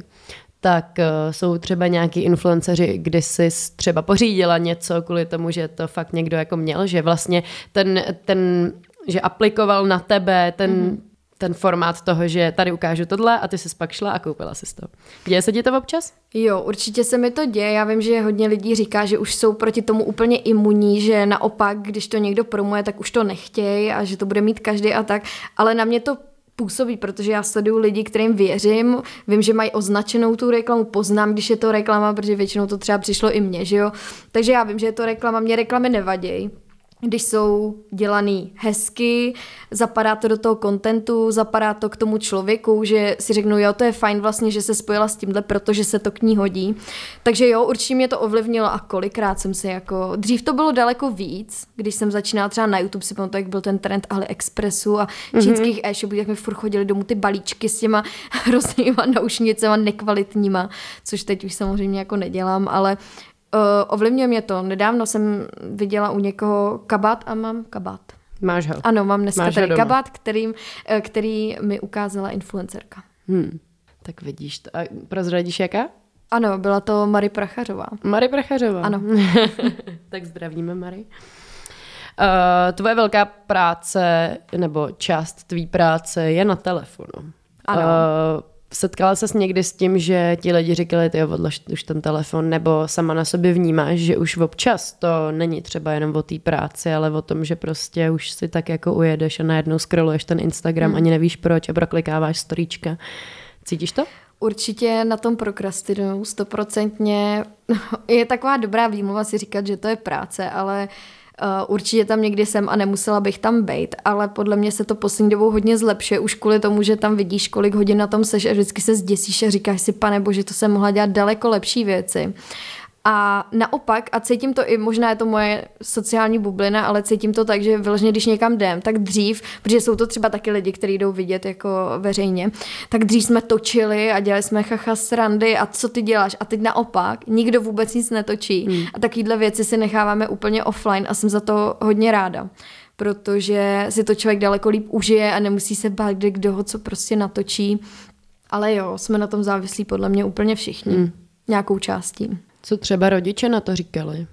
tak uh, jsou třeba nějaký influenceři, kdy jsi třeba pořídila něco kvůli tomu, že to fakt někdo jako měl, že vlastně ten, ten že aplikoval na tebe ten, mm-hmm. ten formát toho, že tady ukážu tohle a ty jsi pak šla a koupila si to. Děje se ti to občas? Jo, určitě se mi to děje. Já vím, že hodně lidí říká, že už jsou proti tomu úplně imunní, že naopak, když to někdo promuje, tak už to nechtějí a že to bude mít každý a tak. Ale na mě to působí, protože já sleduju lidi, kterým věřím, vím, že mají označenou tu reklamu, poznám, když je to reklama, protože většinou to třeba přišlo i mně, že jo. Takže já vím, že je to reklama, mě reklamy nevadí když jsou dělaný hezky, zapadá to do toho kontentu, zapadá to k tomu člověku, že si řeknu, jo, to je fajn vlastně, že se spojila s tímhle, protože se to k ní hodí. Takže jo, určitě mě to ovlivnilo a kolikrát jsem si jako, dřív to bylo daleko víc, když jsem začínala třeba na YouTube, si pamatuju, jak byl ten trend AliExpressu a mhm. čínských mm-hmm. e-shopů, jak mi furt chodili domů ty balíčky s těma [laughs] hroznýma naušnicema nekvalitníma, což teď už samozřejmě jako nedělám, ale Uh, ovlivňuje mě to. Nedávno jsem viděla u někoho kabát a mám kabát. Máš ho? Ano, mám dneska Máš tady kabát, kterým, eh, který mi ukázala influencerka. Hmm. Tak vidíš to. A prozradíš jaká? Ano, byla to Mary Prachařová. Mary Prachařová. Ano. [laughs] tak zdravíme, Mary. Uh, tvoje velká práce, nebo část tvý práce je na telefonu. Ano. Uh, Setkala ses někdy s tím, že ti lidi říkali, ty odlož už ten telefon, nebo sama na sobě vnímáš, že už občas to není třeba jenom o té práci, ale o tom, že prostě už si tak jako ujedeš a najednou scrolluješ ten Instagram, hmm. ani nevíš proč a proklikáváš storíčka. Cítíš to? Určitě na tom prokrastinuju, stoprocentně. [laughs] Je taková dobrá výmluva si říkat, že to je práce, ale uh, Uh, určitě tam někdy jsem a nemusela bych tam být, ale podle mě se to poslední dobou hodně zlepšuje, už kvůli tomu, že tam vidíš, kolik hodin na tom seš a vždycky se zděsíš a říkáš si, pane bože, to jsem mohla dělat daleko lepší věci. A naopak, a cítím to i, možná je to moje sociální bublina, ale cítím to tak, že vyloženě, když někam jdem, tak dřív, protože jsou to třeba taky lidi, kteří jdou vidět jako veřejně, tak dřív jsme točili a dělali jsme chacha srandy a co ty děláš? A teď naopak, nikdo vůbec nic netočí. Hmm. A takovýhle věci si necháváme úplně offline a jsem za to hodně ráda protože si to člověk daleko líp užije a nemusí se bát, kde kdo ho co prostě natočí. Ale jo, jsme na tom závislí podle mě úplně všichni. Hmm. Nějakou částí. Co třeba rodiče na to říkali?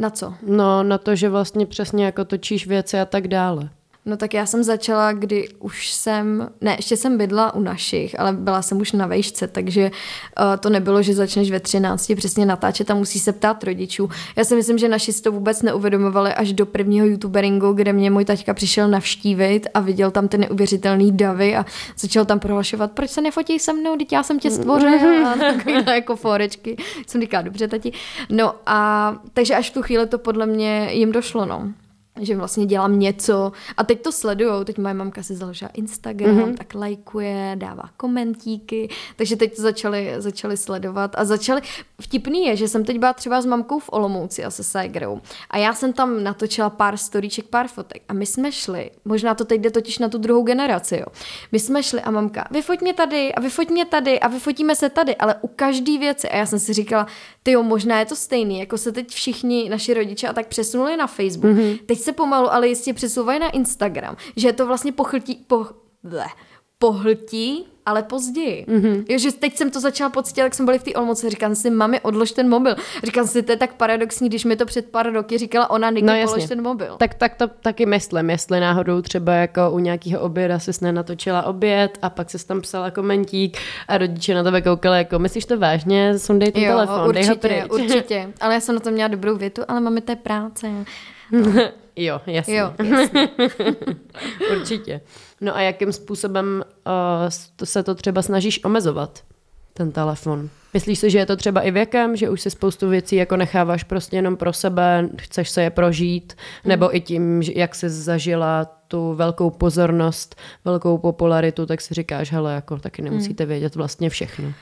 Na co? No, na to, že vlastně přesně jako točíš věci a tak dále. No tak já jsem začala, kdy už jsem, ne, ještě jsem bydla u našich, ale byla jsem už na vejšce, takže uh, to nebylo, že začneš ve 13 přesně natáčet a musí se ptát rodičů. Já si myslím, že naši si to vůbec neuvědomovali až do prvního youtuberingu, kde mě můj taťka přišel navštívit a viděl tam ty neuvěřitelný davy a začal tam prohlašovat, proč se nefotí se mnou, teď já jsem tě stvořil a takovýhle [laughs] jako forečky. Jsem říkala, dobře tati. No a takže až v tu chvíli to podle mě jim došlo, no že vlastně dělám něco a teď to sledujou, teď moje mamka si založila Instagram, mm-hmm. tak lajkuje, dává komentíky, takže teď to začali, začali sledovat a začali, vtipný je, že jsem teď byla třeba s mamkou v Olomouci a se Saigrou a já jsem tam natočila pár storíček, pár fotek a my jsme šli, možná to teď jde totiž na tu druhou generaci, jo. My jsme šli a mamka, vyfoť mě tady a vyfoť mě tady a vyfotíme se tady, ale u každé věci a já jsem si říkala, ty jo, možná je to stejný, jako se teď všichni naši rodiče a tak přesunuli na Facebook. Mm-hmm. Teď se pomalu, ale jistě přesouvají na Instagram, že to vlastně pochltí, po, bleh, pohltí ale později. Mm-hmm. Jo, že teď jsem to začala pocítit, jak jsme byli v té Olmoce, říkám si, mami, odlož ten mobil. Říkám si, to je tak paradoxní, když mi to před pár roky říkala ona, Niky, no, polož ten mobil. Tak, tak to taky myslím, jestli náhodou třeba jako u nějakého oběda jsi nenatočila oběd a pak se tam psala komentík a rodiče na tebe koukali jako, myslíš to vážně, sundej ten jo, telefon, určitě, dej ho pryč. určitě, [laughs] ale já jsem na to měla dobrou větu, ale máme té práce. [laughs] jo, jasně. Jo, jasně. [laughs] určitě. No a jakým způsobem uh, se to třeba snažíš omezovat, ten telefon? Myslíš si, že je to třeba i věkem, že už si spoustu věcí jako necháváš prostě jenom pro sebe, chceš se je prožít, mm. nebo i tím, jak jsi zažila tu velkou pozornost, velkou popularitu, tak si říkáš, hele, jako taky nemusíte mm. vědět vlastně všechno.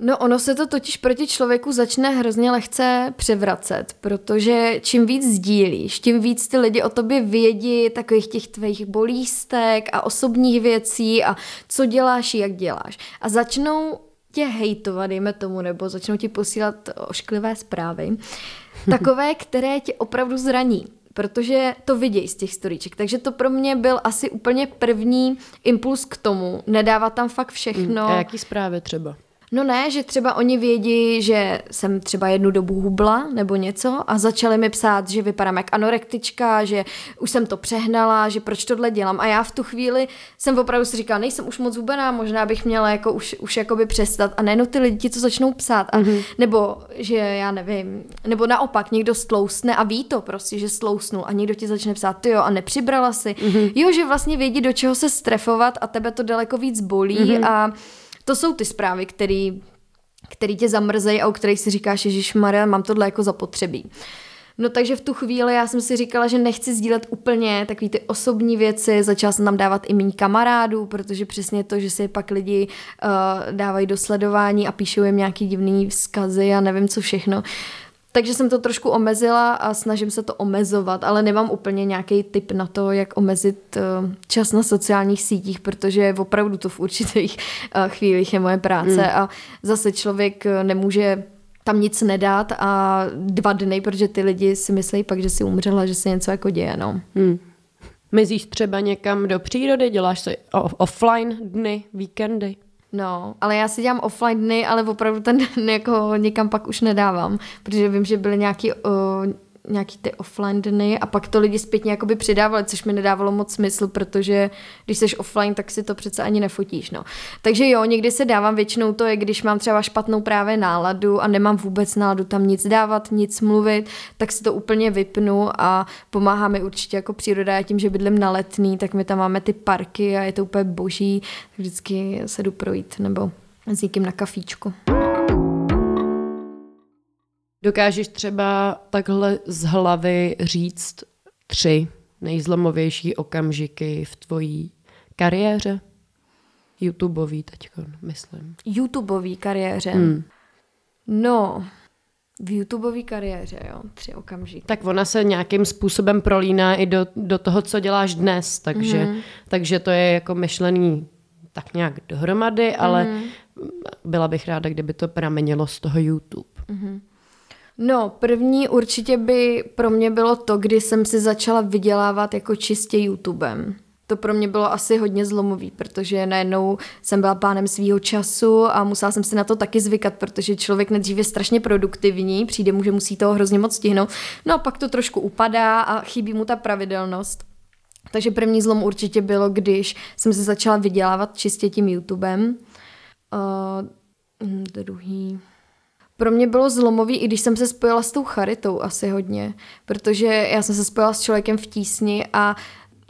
No ono se to totiž proti člověku začne hrozně lehce převracet, protože čím víc sdílíš, tím víc ty lidi o tobě vědí takových těch tvých bolístek a osobních věcí a co děláš, jak děláš. A začnou tě hejtovat, dejme tomu, nebo začnou ti posílat ošklivé zprávy, [laughs] takové, které tě opravdu zraní protože to vidějí z těch storíček. Takže to pro mě byl asi úplně první impuls k tomu, nedávat tam fakt všechno. A jaký zprávy třeba? No ne, že třeba oni vědí, že jsem třeba jednu dobu hubla nebo něco a začali mi psát, že vypadám jak anorektička, že už jsem to přehnala, že proč tohle dělám. A já v tu chvíli jsem opravdu si říkala, nejsem už moc hubená, možná bych měla jako už, už jakoby přestat. A nejenom ty lidi, co začnou psát. A, mm-hmm. Nebo, že já nevím, nebo naopak někdo stlousne a ví to prostě, že slousnul a někdo ti začne psát, ty jo, a nepřibrala si. Mm-hmm. Jo, že vlastně vědí, do čeho se strefovat a tebe to daleko víc bolí mm-hmm. a to jsou ty zprávy, které který tě zamrzejí a u kterých si říkáš, že Maria, mám tohle jako zapotřebí. No takže v tu chvíli já jsem si říkala, že nechci sdílet úplně takové ty osobní věci, začala jsem tam dávat i méně kamarádů, protože přesně to, že si pak lidi uh, dávají do sledování a píšou jim nějaký divný vzkazy a nevím co všechno, takže jsem to trošku omezila a snažím se to omezovat, ale nemám úplně nějaký tip na to, jak omezit eh, čas na sociálních sítích, protože opravdu to v určitých eh, chvílích je moje práce mm. a zase člověk eh, nemůže tam nic nedat a dva dny, protože ty lidi si myslí pak, že si umřela, že se něco jako děje, no. Mm. Mizíš třeba někam do přírody, děláš si offline dny, víkendy? No, ale já si dělám offline dny, ale opravdu ten den [laughs] jako někam pak už nedávám, protože vím, že byly nějaký uh, nějaký ty offline dny a pak to lidi zpětně jakoby přidávali, což mi nedávalo moc smysl, protože když jsi offline, tak si to přece ani nefotíš, no. Takže jo, někdy se dávám, většinou to je, když mám třeba špatnou právě náladu a nemám vůbec náladu tam nic dávat, nic mluvit, tak si to úplně vypnu a pomáhá mi určitě jako příroda. Já tím, že bydlím na letný, tak my tam máme ty parky a je to úplně boží, vždycky se jdu projít nebo s někým na kafíčku. Dokážeš třeba takhle z hlavy říct tři nejzlomovější okamžiky v tvojí kariéře? YouTubeový teď, myslím. YouTubeový kariéře? Hmm. No, v YouTubeové kariéře, jo, tři okamžiky. Tak ona se nějakým způsobem prolíná i do, do toho, co děláš dnes, takže, mm. takže to je jako myšlený tak nějak dohromady, ale mm. byla bych ráda, kdyby to pramenilo z toho YouTube. Mm. No, první určitě by pro mě bylo to, kdy jsem si začala vydělávat jako čistě YouTubem. To pro mě bylo asi hodně zlomový, protože najednou jsem byla pánem svýho času a musela jsem si na to taky zvykat, protože člověk nejdřív je strašně produktivní, přijde mu, že musí toho hrozně moc stihnout, no a pak to trošku upadá a chybí mu ta pravidelnost. Takže první zlom určitě bylo, když jsem si začala vydělávat čistě tím YouTubem. Uh, druhý pro mě bylo zlomový, i když jsem se spojila s tou charitou asi hodně, protože já jsem se spojila s člověkem v tísni a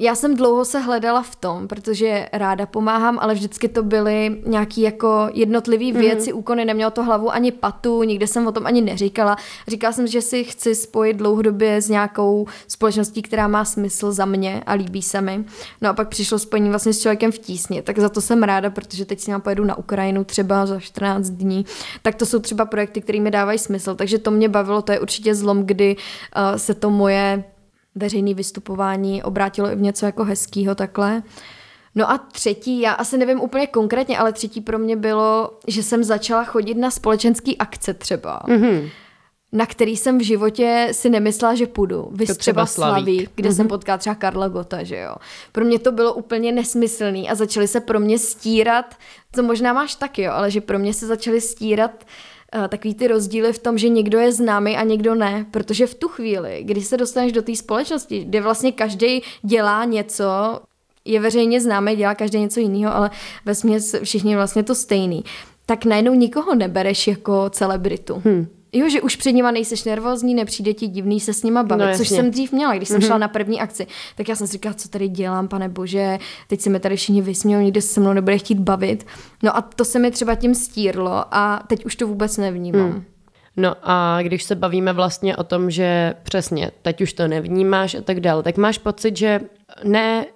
já jsem dlouho se hledala v tom, protože ráda pomáhám, ale vždycky to byly nějaký jako jednotlivý mhm. věci, mm-hmm. úkony, nemělo to hlavu ani patu, nikde jsem o tom ani neříkala. Říkala jsem, že si chci spojit dlouhodobě s nějakou společností, která má smysl za mě a líbí se mi. No a pak přišlo spojení vlastně s člověkem v tísni, tak za to jsem ráda, protože teď si pojedu na Ukrajinu třeba za 14 dní. Tak to jsou třeba projekty, které mi dávají smysl, takže to mě bavilo, to je určitě zlom, kdy uh, se to moje veřejné vystupování obrátilo i v něco jako hezkýho takhle. No a třetí, já asi nevím úplně konkrétně, ale třetí pro mě bylo, že jsem začala chodit na společenský akce třeba. Mm-hmm na který jsem v životě si nemyslela, že půjdu. Vy třeba, třeba Slaví, kde mm-hmm. jsem potkala třeba Karla Gota, že jo. Pro mě to bylo úplně nesmyslný a začaly se pro mě stírat, co možná máš taky, jo, ale že pro mě se začaly stírat uh, takový ty rozdíly v tom, že někdo je známý a někdo ne, protože v tu chvíli, když se dostaneš do té společnosti, kde vlastně každý dělá něco, je veřejně známý, dělá každý něco jiného, ale ve všichni vlastně to stejný, tak najednou nikoho nebereš jako celebritu. Hmm. Jo, že už před nima nejseš nervózní, nepřijde ti divný se s nima bavit, no, což jsem dřív měla, když jsem mm-hmm. šla na první akci, tak já jsem si říkala, co tady dělám, pane bože, teď se mi tady všichni vysmějou, nikdo se mnou nebude chtít bavit. No a to se mi třeba tím stírlo a teď už to vůbec nevnímám. Hmm. No a když se bavíme vlastně o tom, že přesně teď už to nevnímáš a tak dále, tak máš pocit, že ne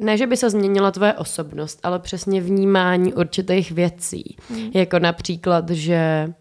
ne, že by se změnila tvoje osobnost, ale přesně vnímání určitých věcí. Hmm. Jako například, že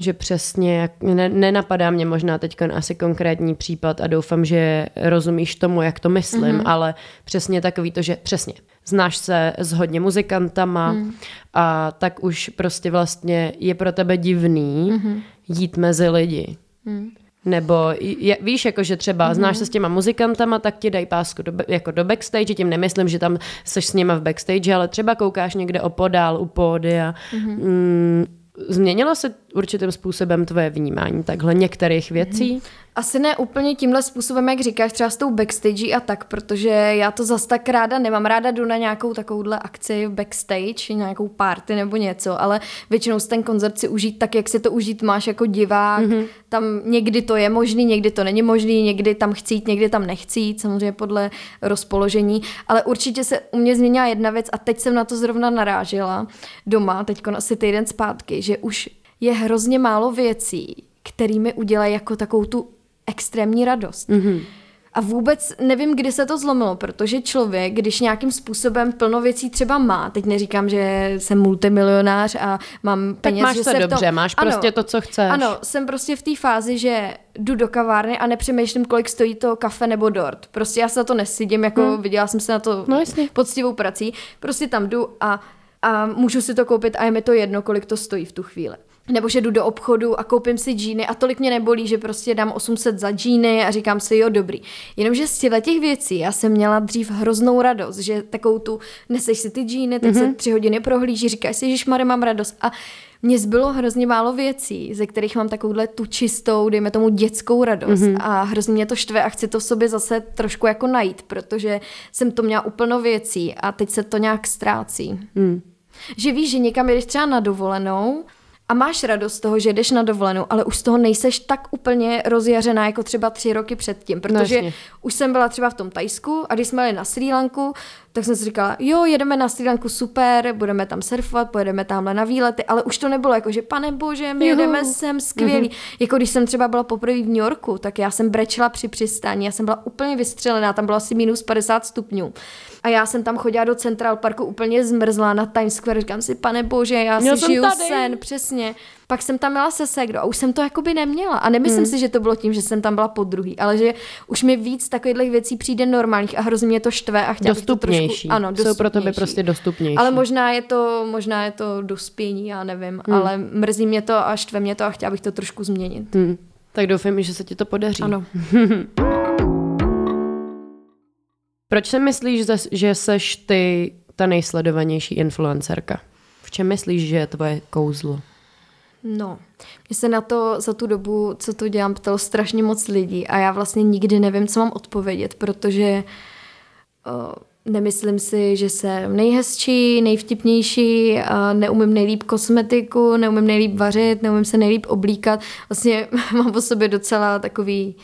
že přesně, jak, ne, nenapadá mě možná teď asi konkrétní případ a doufám, že rozumíš tomu, jak to myslím, mm-hmm. ale přesně takový to, že přesně znáš se s hodně muzikantama mm. a tak už prostě vlastně je pro tebe divný mm-hmm. jít mezi lidi. Mm. Nebo je, víš, jako že třeba mm-hmm. znáš se s těma muzikantama, tak ti dají pásku do, jako do backstage, tím nemyslím, že tam seš s nima v backstage, ale třeba koukáš někde opodál u pódia, mm-hmm. mm, Změnilo se určitým způsobem tvoje vnímání takhle některých věcí? Mm-hmm. Asi ne úplně tímhle způsobem, jak říkáš, třeba s tou backstage a tak, protože já to zas tak ráda nemám. Ráda jdu na nějakou takovouhle akci backstage, nějakou party nebo něco, ale většinou si ten koncert si užít tak, jak si to užít máš jako divák. Mm-hmm. Tam někdy to je možný, někdy to není možný, někdy tam chcít, někdy tam nechcít, samozřejmě podle rozpoložení. Ale určitě se u mě změnila jedna věc a teď jsem na to zrovna narážela doma, teď asi týden zpátky, že už je hrozně málo věcí, kterými udělají jako takovou tu extrémní radost. Mm-hmm. A vůbec nevím, kdy se to zlomilo, protože člověk, když nějakým způsobem plno věcí třeba má, teď neříkám, že jsem multimilionář a mám peněz, tak máš že to se dobře, tom... máš prostě ano, to, co chceš. Ano, jsem prostě v té fázi, že jdu do kavárny a nepřemýšlím, kolik stojí to kafe nebo dort. Prostě já se na to nesidím, jako hmm. viděla jsem se na to no, poctivou prací. Prostě tam jdu a, a můžu si to koupit a je mi to jedno, kolik to stojí v tu chvíli nebo že jdu do obchodu a koupím si džíny a tolik mě nebolí, že prostě dám 800 za džíny a říkám si, jo, dobrý. Jenomže z těch věcí já jsem měla dřív hroznou radost, že takovou tu, neseš si ty džíny, teď mm-hmm. se mhm. tři hodiny prohlíží, říkáš si, že Mare, mám radost. A mně zbylo hrozně málo věcí, ze kterých mám takovouhle tu čistou, dejme tomu dětskou radost mm-hmm. a hrozně mě to štve a chci to v sobě zase trošku jako najít, protože jsem to měla úplno věcí a teď se to nějak ztrácí. Mm. Že víš, že někam jdeš třeba na dovolenou a máš radost z toho, že jdeš na dovolenou, ale už z toho nejseš tak úplně rozjařená jako třeba tři roky předtím, protože no, už jsem byla třeba v tom Tajsku a když jsme jeli na Sri Lanku, tak jsem si říkala, jo, jedeme na Sri Lanku, super, budeme tam surfovat, pojedeme tamhle na výlety, ale už to nebylo jako, že pane bože, my Juhu. jedeme sem, skvělý. Mm-hmm. Jako když jsem třeba byla poprvé v New Yorku, tak já jsem brečela při přistání, já jsem byla úplně vystřelená, tam bylo asi minus 50 stupňů. A já jsem tam chodila do Central Parku úplně zmrzlá na Times Square, říkám si, pane bože, já Měl si žiju tady. sen, přesně. Pak jsem tam měla se Segro a už jsem to jakoby neměla. A nemyslím hmm. si, že to bylo tím, že jsem tam byla po druhý, ale že už mi víc takových věcí přijde normálních a hrozně mě to štve a chtěla dostupnější. to trošku, ano, dostupnější. Jsou pro tebe prostě dostupnější. Ale možná je to, možná je to dospění, já nevím, hmm. ale mrzí mě to a štve mě to a chtěla bych to trošku změnit. Hmm. Tak doufám, že se ti to podaří. Ano. [laughs] Proč si myslíš, že seš ty ta nejsledovanější influencerka? V čem myslíš, že je tvoje kouzlo? No, mě se na to za tu dobu, co to dělám, ptalo strašně moc lidí a já vlastně nikdy nevím, co mám odpovědět, protože uh, nemyslím si, že jsem nejhezčí, nejvtipnější, neumím nejlíp kosmetiku, neumím nejlíp vařit, neumím se nejlíp oblíkat. Vlastně [laughs] mám o sobě docela takový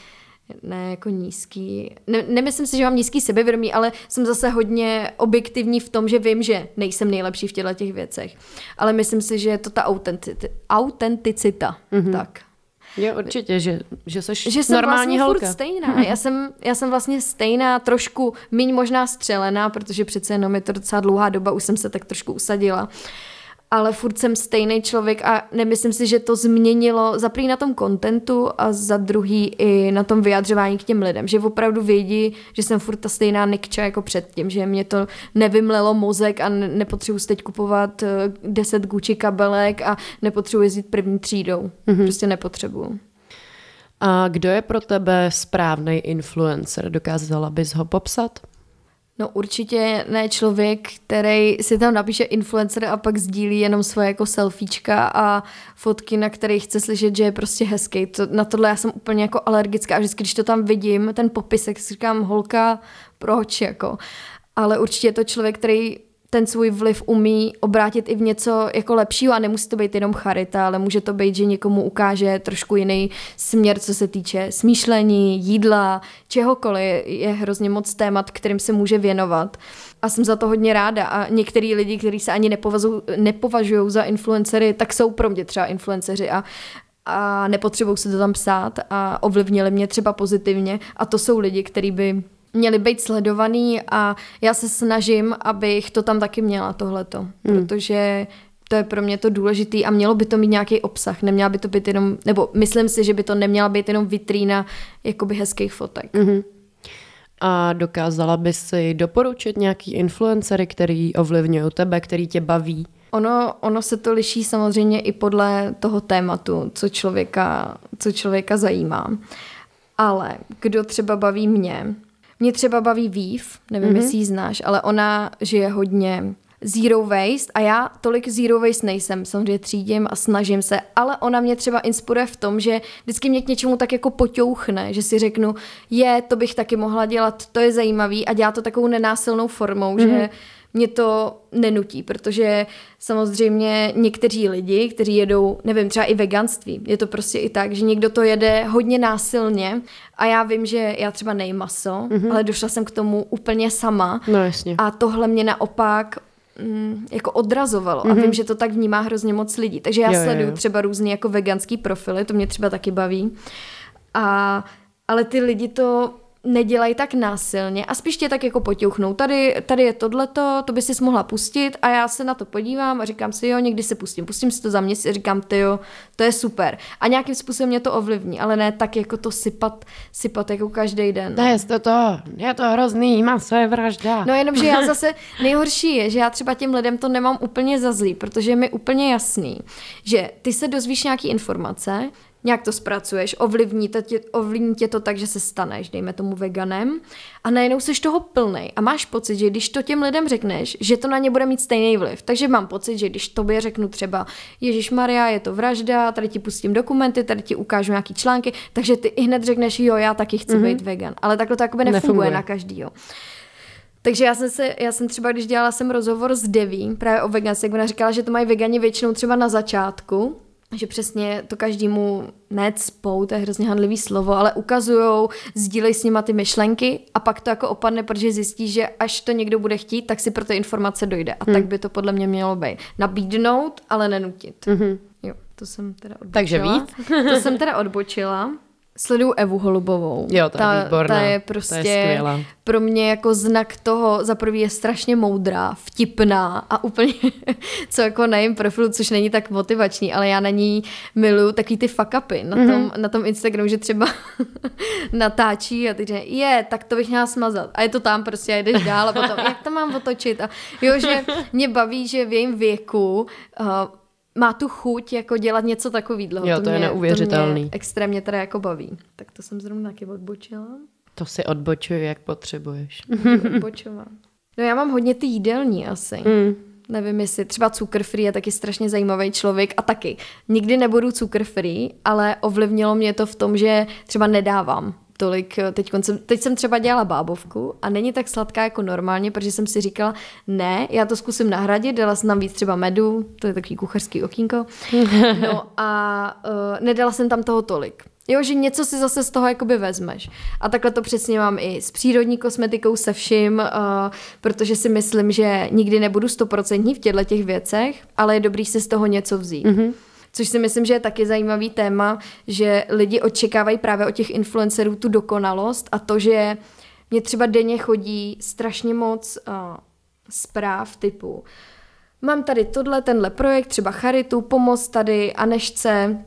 ne jako nízký, ne, nemyslím si, že mám nízký sebevědomí, ale jsem zase hodně objektivní v tom, že vím, že nejsem nejlepší v těchto těch věcech. Ale myslím si, že je to ta autenticita. autenticita. Mm-hmm. Tak. Jo, určitě, že, že jsi že jsem normální vlastně holka. furt stejná. Mm-hmm. Já, jsem, já jsem vlastně stejná, trošku míň možná střelená, protože přece jenom je to docela dlouhá doba, už jsem se tak trošku usadila ale furt jsem stejný člověk a nemyslím si, že to změnilo za prvý na tom kontentu a za druhý i na tom vyjadřování k těm lidem, že opravdu vědí, že jsem furt ta stejná Nikča jako předtím, že mě to nevymlelo mozek a nepotřebuji teď kupovat 10 eh, Gucci kabelek a nepotřebuji jezdit první třídou. Mm-hmm. Prostě nepotřebuju. A kdo je pro tebe správný influencer? Dokázala bys ho popsat? No určitě ne člověk, který si tam napíše influencer a pak sdílí jenom svoje jako selfiečka a fotky, na kterých chce slyšet, že je prostě hezký. To, na tohle já jsem úplně jako alergická a vždycky, když to tam vidím, ten popisek, si říkám, holka, proč jako. Ale určitě je to člověk, který ten svůj vliv umí obrátit i v něco jako lepšího a nemusí to být jenom charita, ale může to být, že někomu ukáže trošku jiný směr, co se týče smýšlení, jídla, čehokoliv. Je hrozně moc témat, kterým se může věnovat. A jsem za to hodně ráda. A některý lidi, kteří se ani nepovažují za influencery, tak jsou pro mě třeba influenceři a a nepotřebují se to tam psát a ovlivnili mě třeba pozitivně. A to jsou lidi, kteří by měly být sledovaný a já se snažím, abych to tam taky měla tohleto, hmm. protože to je pro mě to důležité a mělo by to mít nějaký obsah, neměla by to být jenom, nebo myslím si, že by to neměla být jenom vitrína jakoby hezkých fotek. Mm-hmm. A dokázala by si doporučit nějaký influencery, který ovlivňují tebe, který tě baví? Ono, ono se to liší samozřejmě i podle toho tématu, co člověka, co člověka zajímá. Ale kdo třeba baví mě, mě třeba baví Vív, nevím, mm-hmm. jestli ji znáš, ale ona žije hodně zero waste a já tolik zero waste nejsem, samozřejmě třídím a snažím se, ale ona mě třeba inspiruje v tom, že vždycky mě k něčemu tak jako poťouchne, že si řeknu, je, to bych taky mohla dělat, to je zajímavý a dělá to takovou nenásilnou formou, mm-hmm. že mhm. Mě to nenutí, protože samozřejmě někteří lidi, kteří jedou, nevím, třeba i veganství, je to prostě i tak, že někdo to jede hodně násilně a já vím, že já třeba nejmaso, mm-hmm. ale došla jsem k tomu úplně sama. No jasně. A tohle mě naopak mm, jako odrazovalo mm-hmm. a mhm. vím, že to tak vnímá hrozně moc lidí. Takže já jo, sleduju jo, jo. třeba různý jako veganský profily, to mě třeba taky baví. A, ale ty lidi to nedělají tak násilně a spíš tě tak jako potěuchnou. Tady, tady je tohleto, to by si mohla pustit a já se na to podívám a říkám si, jo, někdy se pustím. Pustím si to za měsíc a říkám, ty jo, to je super. A nějakým způsobem mě to ovlivní, ale ne tak jako to sypat, sypat jako každý den. Ne, je to to, je to hrozný, maso je vražda. No jenom, že já [laughs] zase, nejhorší je, že já třeba těm lidem to nemám úplně za zlý, protože je mi úplně jasný, že ty se dozvíš nějaký informace, nějak to zpracuješ, ovlivní, tě, ovlivní tě to tak, že se staneš, dejme tomu veganem, a najednou jsi toho plnej a máš pocit, že když to těm lidem řekneš, že to na ně bude mít stejný vliv. Takže mám pocit, že když tobě řeknu třeba, Ježíš Maria, je to vražda, tady ti pustím dokumenty, tady ti ukážu nějaký články, takže ty i hned řekneš, jo, já taky chci mm-hmm. být vegan. Ale takhle to jakoby nefunguje, nefunguje. na každýho. Takže já jsem, se, já jsem třeba, když dělala jsem rozhovor s Deví, právě o veganství, jak ona říkala, že to mají vegani většinou třeba na začátku, že přesně to každému necpou, to je hrozně handlivý slovo, ale ukazujou, sdílej s nima ty myšlenky a pak to jako opadne, protože zjistí, že až to někdo bude chtít, tak si pro ty informace dojde. A hmm. tak by to podle mě mělo být. Nabídnout, ale nenutit. Mm-hmm. Jo, to jsem teda odbočila. Takže víc? to jsem teda odbočila. Sleduju Evu Holubovou. Jo, ta, ta, výborná. ta je prostě ta je prostě pro mě jako znak toho, za prvý je strašně moudrá, vtipná a úplně, [laughs] co jako na jejím profilu, což není tak motivační, ale já na ní miluju taky ty fuck upy na tom, mm-hmm. na tom Instagramu, že třeba [laughs] natáčí a teď je, tak to bych měla smazat. A je to tam prostě a jdeš dál a potom, jak to mám otočit? A jo, že [laughs] mě baví, že v jejím věku uh, má tu chuť jako dělat něco takového. Jo, to, to je mě, neuvěřitelný. To mě extrémně teda jako baví. Tak to jsem zrovna taky odbočila. To si odbočuji, jak potřebuješ. [laughs] Odbočovat. No já mám hodně ty jídelní asi. Mm. Nevím, jestli třeba cukr free je taky strašně zajímavý člověk a taky. Nikdy nebudu cukr free, ale ovlivnilo mě to v tom, že třeba nedávám tolik, eh, teď, jsem, teď jsem třeba dělala bábovku a není tak sladká jako normálně, protože jsem si říkala, ne, já to zkusím nahradit, dala jsem tam víc třeba medu, to je takový kuchařský okýnko, [laughs] no a uh, nedala jsem tam toho tolik. Jo, že něco si zase z toho jakoby vezmeš. A takhle to přesně mám i s přírodní kosmetikou, se vším, uh, protože si myslím, že nikdy nebudu stoprocentní v těchto těch věcech, ale je dobrý si z toho něco vzít. Mm-hmm. Což si myslím, že je taky zajímavý téma, že lidi očekávají právě od těch influencerů tu dokonalost a to, že mě třeba denně chodí strašně moc uh, zpráv typu mám tady tohle, tenhle projekt, třeba charitu, pomoc tady, Anešce,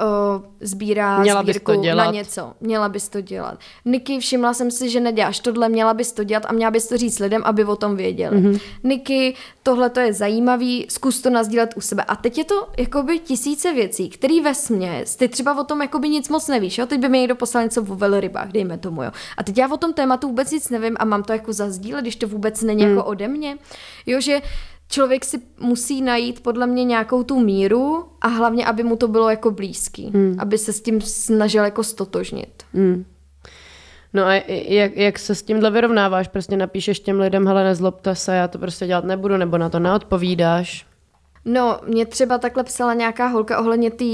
o, sbírá měla bys to dělat. na něco. Měla bys to dělat. Niky, všimla jsem si, že neděláš tohle, měla bys to dělat a měla bys to říct lidem, aby o tom věděli. Mm-hmm. Niky, tohle to je zajímavý, zkus to nazdílet u sebe. A teď je to jakoby tisíce věcí, které ve směs, ty třeba o tom jakoby nic moc nevíš, jo? Teď by mi někdo poslal něco o velrybách, dejme tomu, jo. A teď já o tom tématu vůbec nic nevím a mám to jako zazdílet, když to vůbec není mm. jako ode mě. Jo, že člověk si musí najít podle mě nějakou tu míru a hlavně, aby mu to bylo jako blízký. Hmm. Aby se s tím snažil jako stotožnit. Hmm. No a jak, jak se s tímhle vyrovnáváš? Prostě napíšeš těm lidem, hele, nezlobte se, já to prostě dělat nebudu, nebo na to neodpovídáš? No, mě třeba takhle psala nějaká holka ohledně té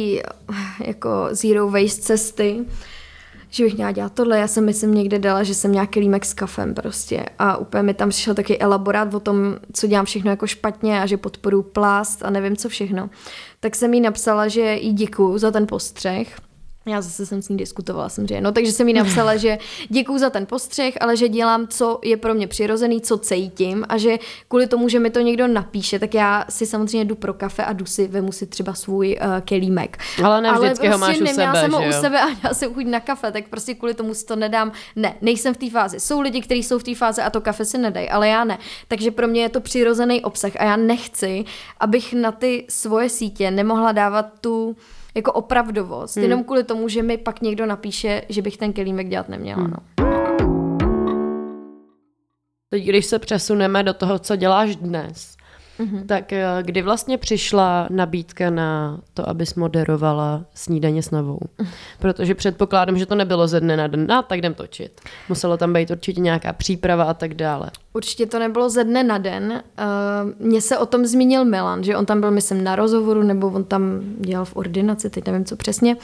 jako zero waste cesty, že bych měla dělat tohle. Já jsem myslím někde dala, že jsem nějaký límek s kafem prostě a úplně mi tam přišel taky elaborát o tom, co dělám všechno jako špatně a že podporu plast a nevím co všechno. Tak jsem jí napsala, že jí děkuju za ten postřeh, Já zase jsem s ní diskutovala, samozřejmě. No, takže jsem jí napsala, že děkuji za ten postřeh, ale že dělám, co je pro mě přirozený, co cítím a že kvůli tomu, že mi to někdo napíše, tak já si samozřejmě jdu pro kafe a jdu si, vemu si třeba svůj uh, kelímek. Ale ne vždycky ale prostě ho máš u sebe, jsem ho u sebe a já jsem chuť na kafe, tak prostě kvůli tomu si to nedám. Ne, nejsem v té fázi. Jsou lidi, kteří jsou v té fázi a to kafe si nedají, ale já ne. Takže pro mě je to přirozený obsah a já nechci, abych na ty svoje sítě nemohla dávat tu jako opravdovost, hmm. jenom kvůli tomu, že mi pak někdo napíše, že bych ten kelímek dělat neměla. Hmm. No. Teď, když se přesuneme do toho, co děláš dnes, Mm-hmm. Tak eh, kdy vlastně přišla nabídka na to, abys moderovala snídaně s novou? Protože předpokládám, že to nebylo ze dne na den, no, tak jdem točit. Muselo tam být určitě nějaká příprava a tak dále. Určitě to nebylo ze dne na den. Uh, mně se o tom zmínil Milan, že on tam byl, myslím, na rozhovoru, nebo on tam dělal v ordinaci, teď nevím, co přesně.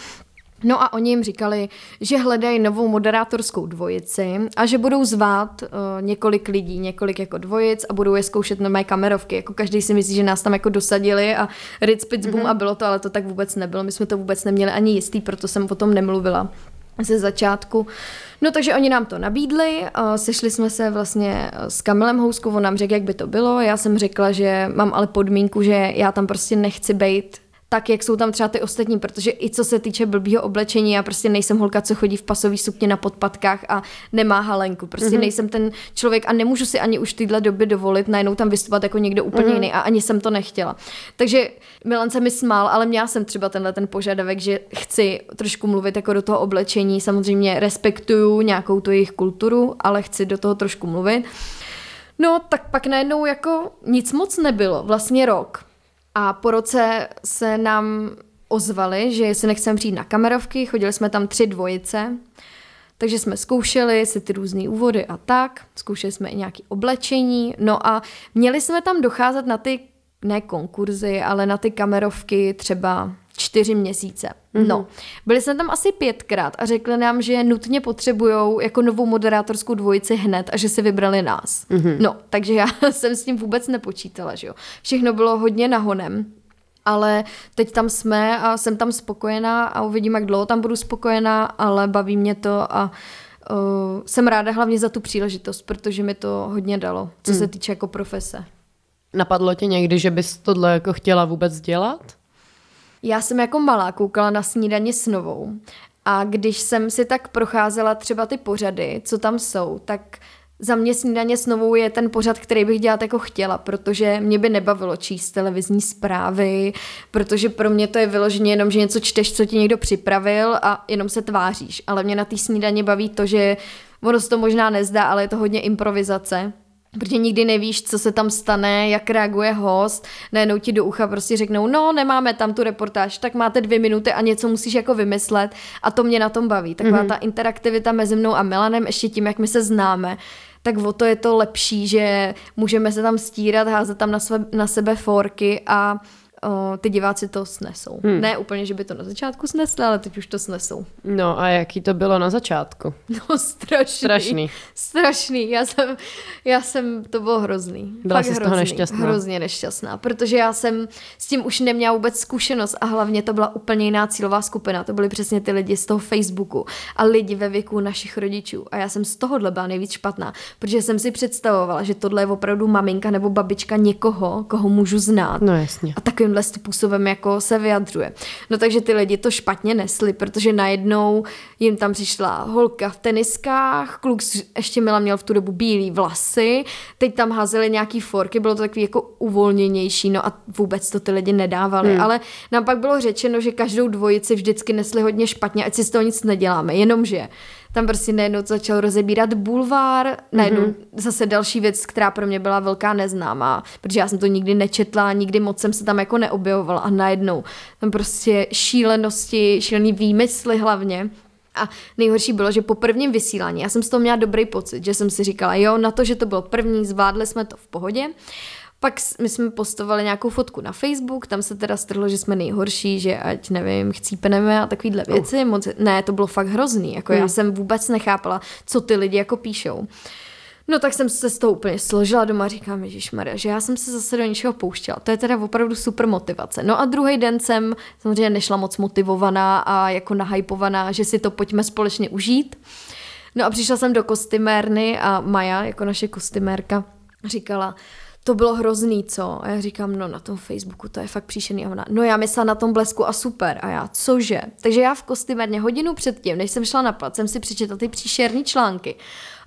No a oni jim říkali, že hledají novou moderátorskou dvojici a že budou zvát uh, několik lidí, několik jako dvojic a budou je zkoušet na mé kamerovky. Jako každý si myslí, že nás tam jako dosadili a Ritz Pitzbum mm-hmm. a bylo to, ale to tak vůbec nebylo. My jsme to vůbec neměli ani jistý, proto jsem o tom nemluvila ze začátku. No takže oni nám to nabídli, sešli jsme se vlastně s Kamilem Houskou, on nám řekl, jak by to bylo, já jsem řekla, že mám ale podmínku, že já tam prostě nechci být tak, jak jsou tam třeba ty ostatní, protože i co se týče blbýho oblečení, já prostě nejsem holka, co chodí v pasový sukně na podpatkách a nemá halenku. Prostě mm-hmm. nejsem ten člověk a nemůžu si ani už tyhle doby dovolit najednou tam vystupovat jako někdo úplně mm-hmm. jiný a ani jsem to nechtěla. Takže Milan se mi smál, ale měla jsem třeba tenhle ten požadavek, že chci trošku mluvit jako do toho oblečení. Samozřejmě respektuju nějakou tu jejich kulturu, ale chci do toho trošku mluvit. No, tak pak najednou jako nic moc nebylo, vlastně rok. A po roce se nám ozvali, že jestli nechceme přijít na kamerovky, chodili jsme tam tři dvojice, takže jsme zkoušeli si ty různé úvody a tak, zkoušeli jsme i nějaké oblečení, no a měli jsme tam docházet na ty, ne konkurzy, ale na ty kamerovky třeba čtyři měsíce. Mm-hmm. No, byli jsme tam asi pětkrát a řekli nám, že nutně potřebují jako novou moderátorskou dvojici hned a že si vybrali nás. Mm-hmm. No, takže já [laughs] jsem s tím vůbec nepočítala, že jo. Všechno bylo hodně nahonem. Ale teď tam jsme a jsem tam spokojená a uvidím, jak dlouho tam budu spokojená, ale baví mě to a uh, jsem ráda hlavně za tu příležitost, protože mi to hodně dalo, co mm. se týče jako profese. Napadlo tě někdy, že bys tohle jako chtěla vůbec dělat? Já jsem jako malá koukala na snídaně s novou a když jsem si tak procházela třeba ty pořady, co tam jsou, tak za mě snídaně s novou je ten pořad, který bych dělat jako chtěla, protože mě by nebavilo číst televizní zprávy, protože pro mě to je vyloženě jenom, že něco čteš, co ti někdo připravil a jenom se tváříš. Ale mě na té snídaně baví to, že ono se to možná nezdá, ale je to hodně improvizace protože nikdy nevíš, co se tam stane, jak reaguje host, najednou ti do ucha prostě řeknou, no nemáme tam tu reportáž, tak máte dvě minuty a něco musíš jako vymyslet a to mě na tom baví. Taková mm-hmm. ta interaktivita mezi mnou a Milanem, ještě tím, jak my se známe, tak o to je to lepší, že můžeme se tam stírat, házet tam na, sebe, na sebe forky a o, ty diváci to snesou. Hmm. Ne úplně, že by to na začátku snesli, ale teď už to snesou. No a jaký to bylo na začátku? [laughs] No strašný. Strašný. Strašný. Já jsem, já jsem, to bylo hrozný. Byla Fakt jsi hrozný, z toho nešťastná? Hrozně nešťastná, protože já jsem s tím už neměla vůbec zkušenost a hlavně to byla úplně jiná cílová skupina. To byly přesně ty lidi z toho Facebooku a lidi ve věku našich rodičů. A já jsem z tohohle byla nejvíc špatná, protože jsem si představovala, že tohle je opravdu maminka nebo babička někoho, koho můžu znát. No jasně. A takovým tímhle způsobem jako se vyjadřuje. No takže ty lidi to špatně nesli, protože najednou jim tam přišla holka v teniskách, kluk ještě Mila měl v tu dobu bílý vlasy, teď tam házeli nějaký forky, bylo to takový jako uvolněnější, no a vůbec to ty lidi nedávali, hmm. ale nám pak bylo řečeno, že každou dvojici vždycky nesli hodně špatně, ať si z toho nic neděláme, jenomže tam prostě najednou začal rozebírat bulvár, najednou mm-hmm. zase další věc, která pro mě byla velká neznámá, protože já jsem to nikdy nečetla, nikdy moc jsem se tam jako neobjevovala a najednou tam prostě šílenosti, šílený výmysly hlavně, a nejhorší bylo, že po prvním vysílání, já jsem z toho měla dobrý pocit, že jsem si říkala, jo, na to, že to byl první, zvládli jsme to v pohodě. Pak my jsme postovali nějakou fotku na Facebook, tam se teda strhlo, že jsme nejhorší, že ať nevím, chcípeneme a takovýhle věci. Uh. Moc, ne, to bylo fakt hrozný, jako hmm. já jsem vůbec nechápala, co ty lidi jako píšou. No tak jsem se s tou úplně složila doma a říkám, Maria, že já jsem se zase do něčeho pouštěla. To je teda opravdu super motivace. No a druhý den jsem samozřejmě nešla moc motivovaná a jako nahypovaná, že si to pojďme společně užít. No a přišla jsem do kostymérny a Maja, jako naše kostymérka, říkala, to bylo hrozný, co? A já říkám, no na tom Facebooku to je fakt příšerný. A ona, no já myslela na tom blesku a super. A já, cože? Takže já v kostymérně hodinu předtím, než jsem šla na plat, jsem si přečetla ty příšerné články.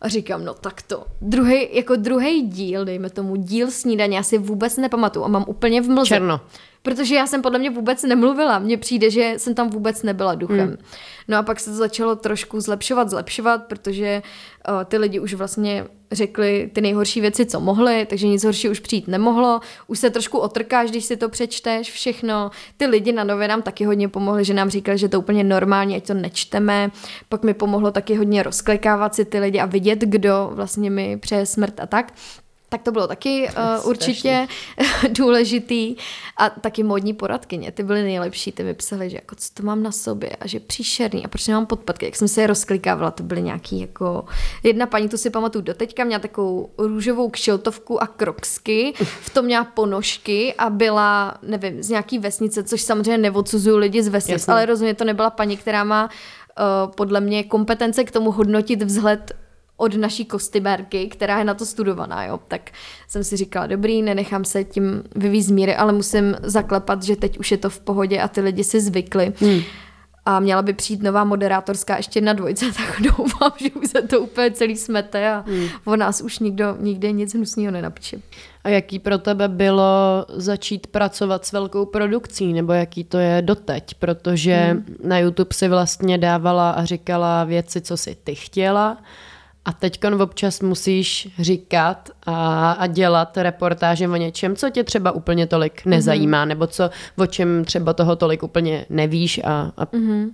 A říkám, no tak to. Druhý, jako druhý díl, dejme tomu, díl snídaně, já si vůbec nepamatuju a mám úplně v mlze. Černo. Protože já jsem podle mě vůbec nemluvila. Mně přijde, že jsem tam vůbec nebyla duchem. Hmm. No a pak se to začalo trošku zlepšovat, zlepšovat, protože uh, ty lidi už vlastně řekli ty nejhorší věci, co mohli, takže nic horší už přijít nemohlo. Už se trošku otrkáš, když si to přečteš, všechno. Ty lidi na nově nám taky hodně pomohli, že nám říkali, že to úplně normální, ať to nečteme. Pak mi pomohlo taky hodně rozklikávat si ty lidi a vidět, kdo vlastně mi přeje smrt a tak. Tak to bylo taky [laughs] uh, určitě [laughs] důležitý. A taky modní poradkyně, ty byly nejlepší, ty mi psali, že jako co to mám na sobě a že příšerný a proč nemám podpatky. Jak jsem se je rozklikávala, to byly nějaký jako... Jedna paní, tu si pamatuju doteďka, měla takovou růžovou kšiltovku a kroksky, v tom měla ponožky a byla, nevím, z nějaký vesnice, což samozřejmě neodsuzuju lidi z vesnic, Jasně. ale rozhodně to nebyla paní, která má uh, podle mě kompetence k tomu hodnotit vzhled od naší kostymérky, která je na to studovaná, jo. Tak jsem si říkala, dobrý, nenechám se tím vyvízt míry, ale musím zaklepat, že teď už je to v pohodě a ty lidi si zvykli. Hmm. A měla by přijít nová moderátorská ještě na dvojce, [laughs] tak doufám, že už se to úplně celý smete a hmm. o nás už nikdo nikdy nic hnusného nenapíše. A jaký pro tebe bylo začít pracovat s velkou produkcí, nebo jaký to je doteď? Protože hmm. na YouTube si vlastně dávala a říkala věci, co si ty chtěla, a teď občas musíš říkat a, a dělat reportáže o něčem, co tě třeba úplně tolik nezajímá, mm-hmm. nebo co, o čem třeba toho tolik úplně nevíš. A, a... Mm-hmm.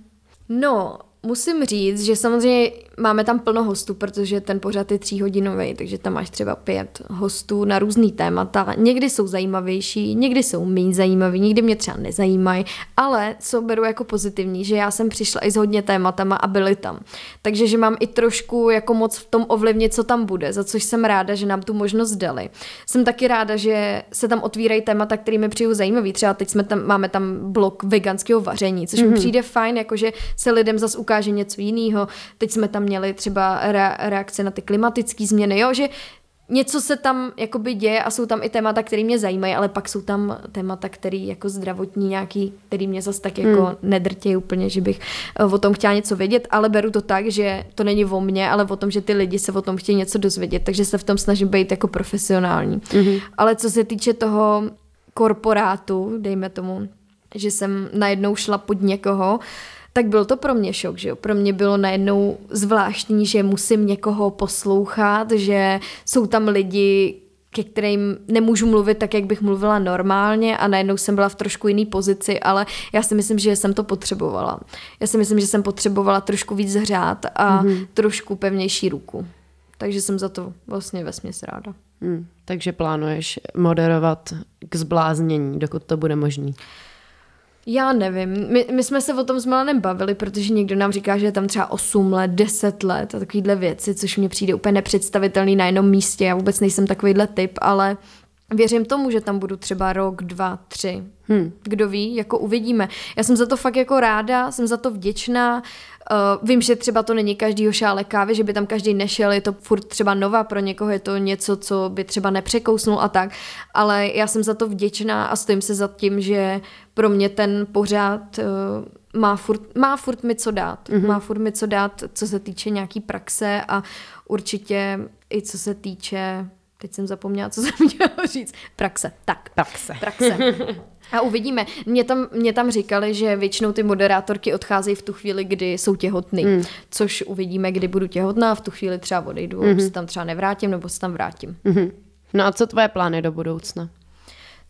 No, musím říct, že samozřejmě máme tam plno hostů, protože ten pořad je tříhodinový, takže tam máš třeba pět hostů na různý témata. Někdy jsou zajímavější, někdy jsou méně zajímaví, někdy mě třeba nezajímají, ale co beru jako pozitivní, že já jsem přišla i s hodně tématama a byli tam. Takže, že mám i trošku jako moc v tom ovlivnit, co tam bude, za což jsem ráda, že nám tu možnost dali. Jsem taky ráda, že se tam otvírají témata, které mi přijou zajímavý. Třeba teď jsme tam, máme tam blok veganského vaření, což mm-hmm. mi mhm. přijde fajn, jakože se lidem zase ukáže něco jiného. Teď jsme tam měli třeba reakce na ty klimatické změny, jo, že něco se tam jakoby děje a jsou tam i témata, které mě zajímají, ale pak jsou tam témata, které jako zdravotní nějaký, který mě zase tak jako hmm. nedrtějí úplně, že bych eh, o tom chtěla něco vědět, ale beru to tak, že to není o mně, ale o tom, že ty lidi se o tom chtějí něco dozvědět, takže se v tom snažím být jako profesionální. Hmm. Ale co se týče toho korporátu, dejme tomu, že jsem najednou šla pod někoho, tak byl to pro mě šok, že jo. Pro mě bylo najednou zvláštní, že musím někoho poslouchat, že jsou tam lidi, ke kterým nemůžu mluvit tak, jak bych mluvila normálně a najednou jsem byla v trošku jiný pozici, ale já si myslím, že jsem to potřebovala. Já si myslím, že jsem potřebovala trošku víc hřát a mm-hmm. trošku pevnější ruku. Takže jsem za to vlastně vesměs ráda. Hmm, takže plánuješ moderovat k zbláznění, dokud to bude možný? Já nevím. My, my jsme se o tom s Milanem bavili, protože někdo nám říká, že je tam třeba 8 let, 10 let a takovýhle věci, což mně přijde úplně nepředstavitelný na jednom místě. Já vůbec nejsem takovýhle typ, ale věřím tomu, že tam budu třeba rok, dva, tři. Hmm. Kdo ví, jako uvidíme. Já jsem za to fakt jako ráda, jsem za to vděčná. Uh, vím, že třeba to není každýho šále kávy, že by tam každý nešel, je to furt třeba nová, pro někoho je to něco, co by třeba nepřekousnul a tak, ale já jsem za to vděčná a stojím se za tím, že pro mě ten pořád uh, má furt, má furt mi co dát. Mm-hmm. Má furt mi co dát, co se týče nějaký praxe a určitě i co se týče Teď jsem zapomněla, co [laughs] jsem chtěla říct. Praxe. Tak. Praxe. Praxe. A uvidíme. Mě tam, mě tam říkali, že většinou ty moderátorky odcházejí v tu chvíli, kdy jsou těhotný. Mm. Což uvidíme, kdy budu těhotná a v tu chvíli třeba odejdu, mm-hmm. se tam třeba nevrátím nebo se tam vrátím. Mm-hmm. No a co tvoje plány do budoucna?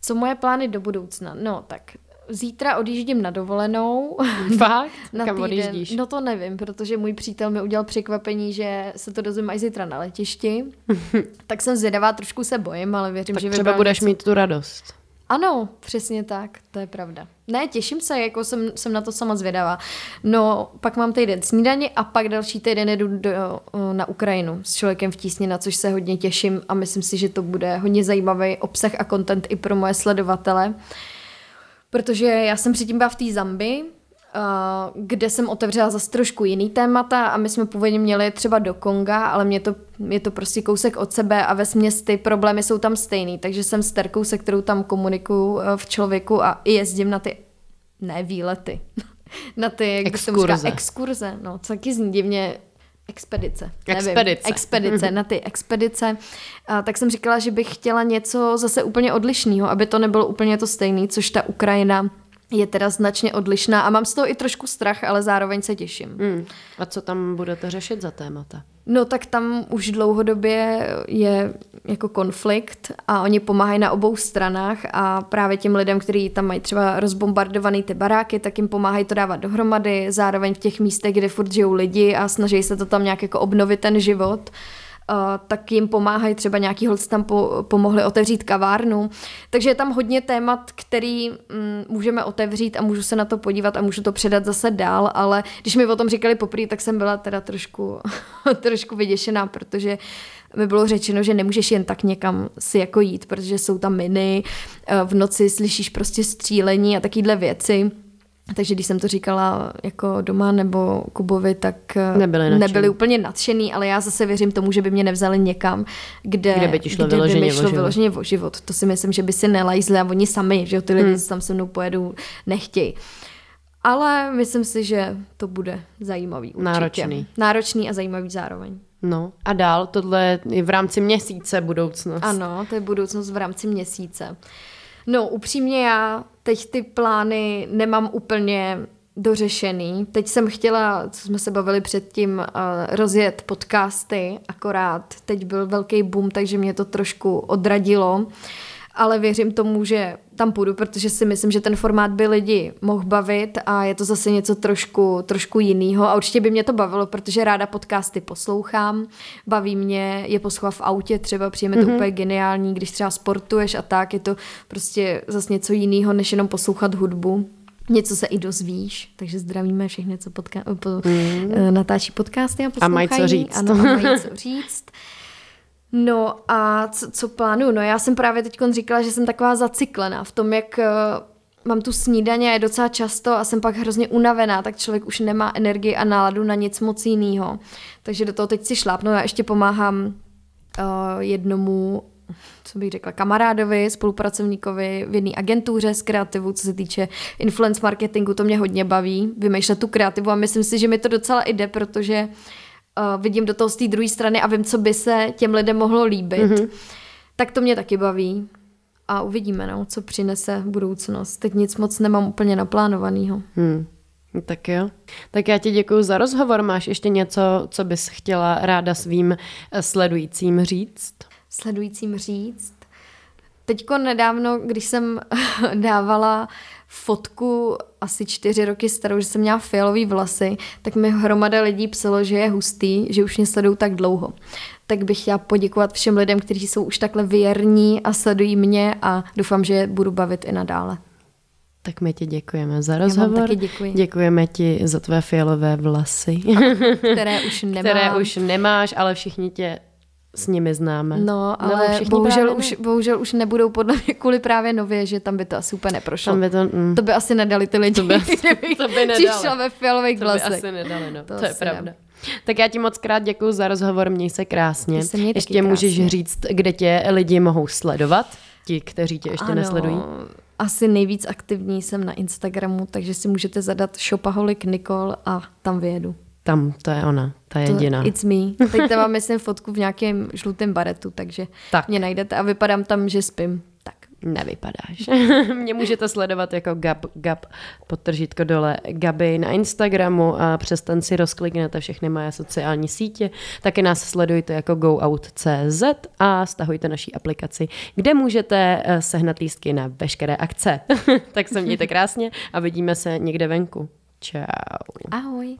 Co moje plány do budoucna? No tak Zítra odjíždím na dovolenou. [laughs] Fakt? na Kam odjíždíš? No to nevím, protože můj přítel mi udělal překvapení, že se to dozvím až zítra na letišti. [laughs] tak jsem zvědavá, trošku se bojím, ale věřím, tak že třeba budeš něco... mít tu radost. Ano, přesně tak, to je pravda. Ne, těším se, jako jsem, jsem na to sama zvědavá. No, pak mám týden snídaně a pak další týden jdu do, na Ukrajinu s člověkem v tísni, na což se hodně těším a myslím si, že to bude hodně zajímavý obsah a content i pro moje sledovatele. Protože já jsem předtím byla v té Zambii, kde jsem otevřela zase trošku jiný témata a my jsme původně měli třeba do Konga, ale mě to, je to prostě kousek od sebe a ve ty problémy jsou tam stejný, takže jsem s Terkou, se kterou tam komunikuju eh, v člověku a i jezdím na ty, ne výlety, [laughs] na ty, jak exkurze. Říká, exkurze, no, co taky zní divně, expedice. Expedice. Nevím, expedice, na ty expedice. A, tak jsem říkala, že bych chtěla něco zase úplně odlišného, aby to nebylo úplně to stejné, což ta Ukrajina je teda značně odlišná a mám z toho i trošku strach, ale zároveň se těším. Hmm. A co tam budete řešit za témata? No tak tam už dlouhodobě je jako konflikt a oni pomáhají na obou stranách a právě těm lidem, kteří tam mají třeba rozbombardované ty baráky, tak jim pomáhají to dávat dohromady, zároveň v těch místech, kde furt žijou lidi a snaží se to tam nějak jako obnovit ten život. Uh, tak jim pomáhají, třeba nějaký holci tam po, pomohli otevřít kavárnu. Takže je tam hodně témat, který mm, můžeme otevřít a můžu se na to podívat a můžu to předat zase dál, ale když mi o tom říkali poprvé, tak jsem byla teda trošku, [laughs] trošku vyděšená, protože mi bylo řečeno, že nemůžeš jen tak někam si jako jít, protože jsou tam miny, eh, v noci slyšíš prostě střílení a takovéhle věci. Takže když jsem to říkala jako doma nebo Kubovi, tak eh, nebyli, nebyli úplně nadšený, ale já zase věřím tomu, že by mě nevzali někam, kde, kde by, ti šlo kde vyloženě, by mi šlo o vyloženě o život. To si myslím, že by si nelajzli a oni sami, že ty lidi hmm. tam se mnou pojedou, nechtějí. Ale myslím si, že to bude zajímavý. Určitě. Náročný. Náročný a zajímavý zároveň. No a dál, tohle je v rámci měsíce budoucnost. Ano, to je budoucnost v rámci měsíce. No, upřímně já teď ty plány nemám úplně dořešený. Teď jsem chtěla, co jsme se bavili předtím, uh, rozjet podcasty, akorát teď byl velký boom, takže mě to trošku odradilo ale věřím tomu, že tam půjdu, protože si myslím, že ten formát by lidi mohl bavit a je to zase něco trošku, trošku jiného a určitě by mě to bavilo, protože ráda podcasty poslouchám, baví mě je poslouchat v autě, třeba přijeme to mm-hmm. úplně geniální, když třeba sportuješ a tak, je to prostě zase něco jiného, než jenom poslouchat hudbu. Něco se i dozvíš, takže zdravíme všechny, co podka- po, mm. natáčí podcasty a poslouchají. A mají co říct. Ano, a mají co [laughs] říct. No a co, co plánuju? No já jsem právě teď říkala, že jsem taková zacyklená v tom, jak uh, mám tu snídaně je docela často a jsem pak hrozně unavená, tak člověk už nemá energii a náladu na nic moc jiného. Takže do toho teď si šlápnu. Já ještě pomáhám uh, jednomu co bych řekla, kamarádovi, spolupracovníkovi v jedné agentuře z kreativu, co se týče influence marketingu, to mě hodně baví, vymýšlet tu kreativu a myslím si, že mi to docela jde, protože uh, uh, vidím do toho z té druhé strany a vím, co by se těm lidem mohlo líbit, mm-hmm. tak to mě taky baví. A uvidíme, no, co přinese budoucnost. Teď nic moc nemám úplně naplánovaného. Hmm. Tak jo. Tak já ti děkuji za rozhovor. Máš ještě něco, co bys chtěla ráda svým eh, sledujícím říct? Sledujícím říct? Teďko nedávno, když jsem [laughs] dávala fotku asi čtyři roky starou, že jsem měla fialový vlasy, tak mi hromada lidí psalo, že je hustý, že už mě sledují tak dlouho. Tak bych chtěla poděkovat všem lidem, kteří jsou už takhle věrní a sledují mě a doufám, že budu bavit i nadále. Tak my ti děkujeme za rozhovor. Já vám taky děkuji. Děkujeme ti za tvé fialové vlasy. Které už [laughs] nemám. Které už nemáš, ale všichni tě s nimi známe. No, ale no, bohužel, už, bohužel už nebudou podle mě kvůli právě nově, že tam by to asi úplně neprošlo. Tam by to, mm. to by asi nedali ty lidi, to by, [laughs] to by nedali. ve fialových To by asi nedali, no. To, to je pravda. Ne. Tak já ti moc krát děkuji za rozhovor, měj se krásně. Se ještě krásně. můžeš říct, kde tě lidi mohou sledovat, ti, kteří tě ještě ano, nesledují. Asi nejvíc aktivní jsem na Instagramu, takže si můžete zadat Shopaholic Nicole a tam vyjedu. Tam, to je ona, ta je jediná. It's me. Teď tam mám, myslím, fotku v nějakém žlutém baretu, takže tak. mě najdete a vypadám tam, že spím. Tak. Nevypadáš. [laughs] mě můžete sledovat jako Gab, Gab, podtržítko dole Gaby na Instagramu a přes ten si rozkliknete všechny moje sociální sítě. Taky nás sledujte jako goout.cz a stahujte naší aplikaci, kde můžete eh, sehnat lístky na veškeré akce. [laughs] tak se mějte krásně a vidíme se někde venku. Čau. Ahoj.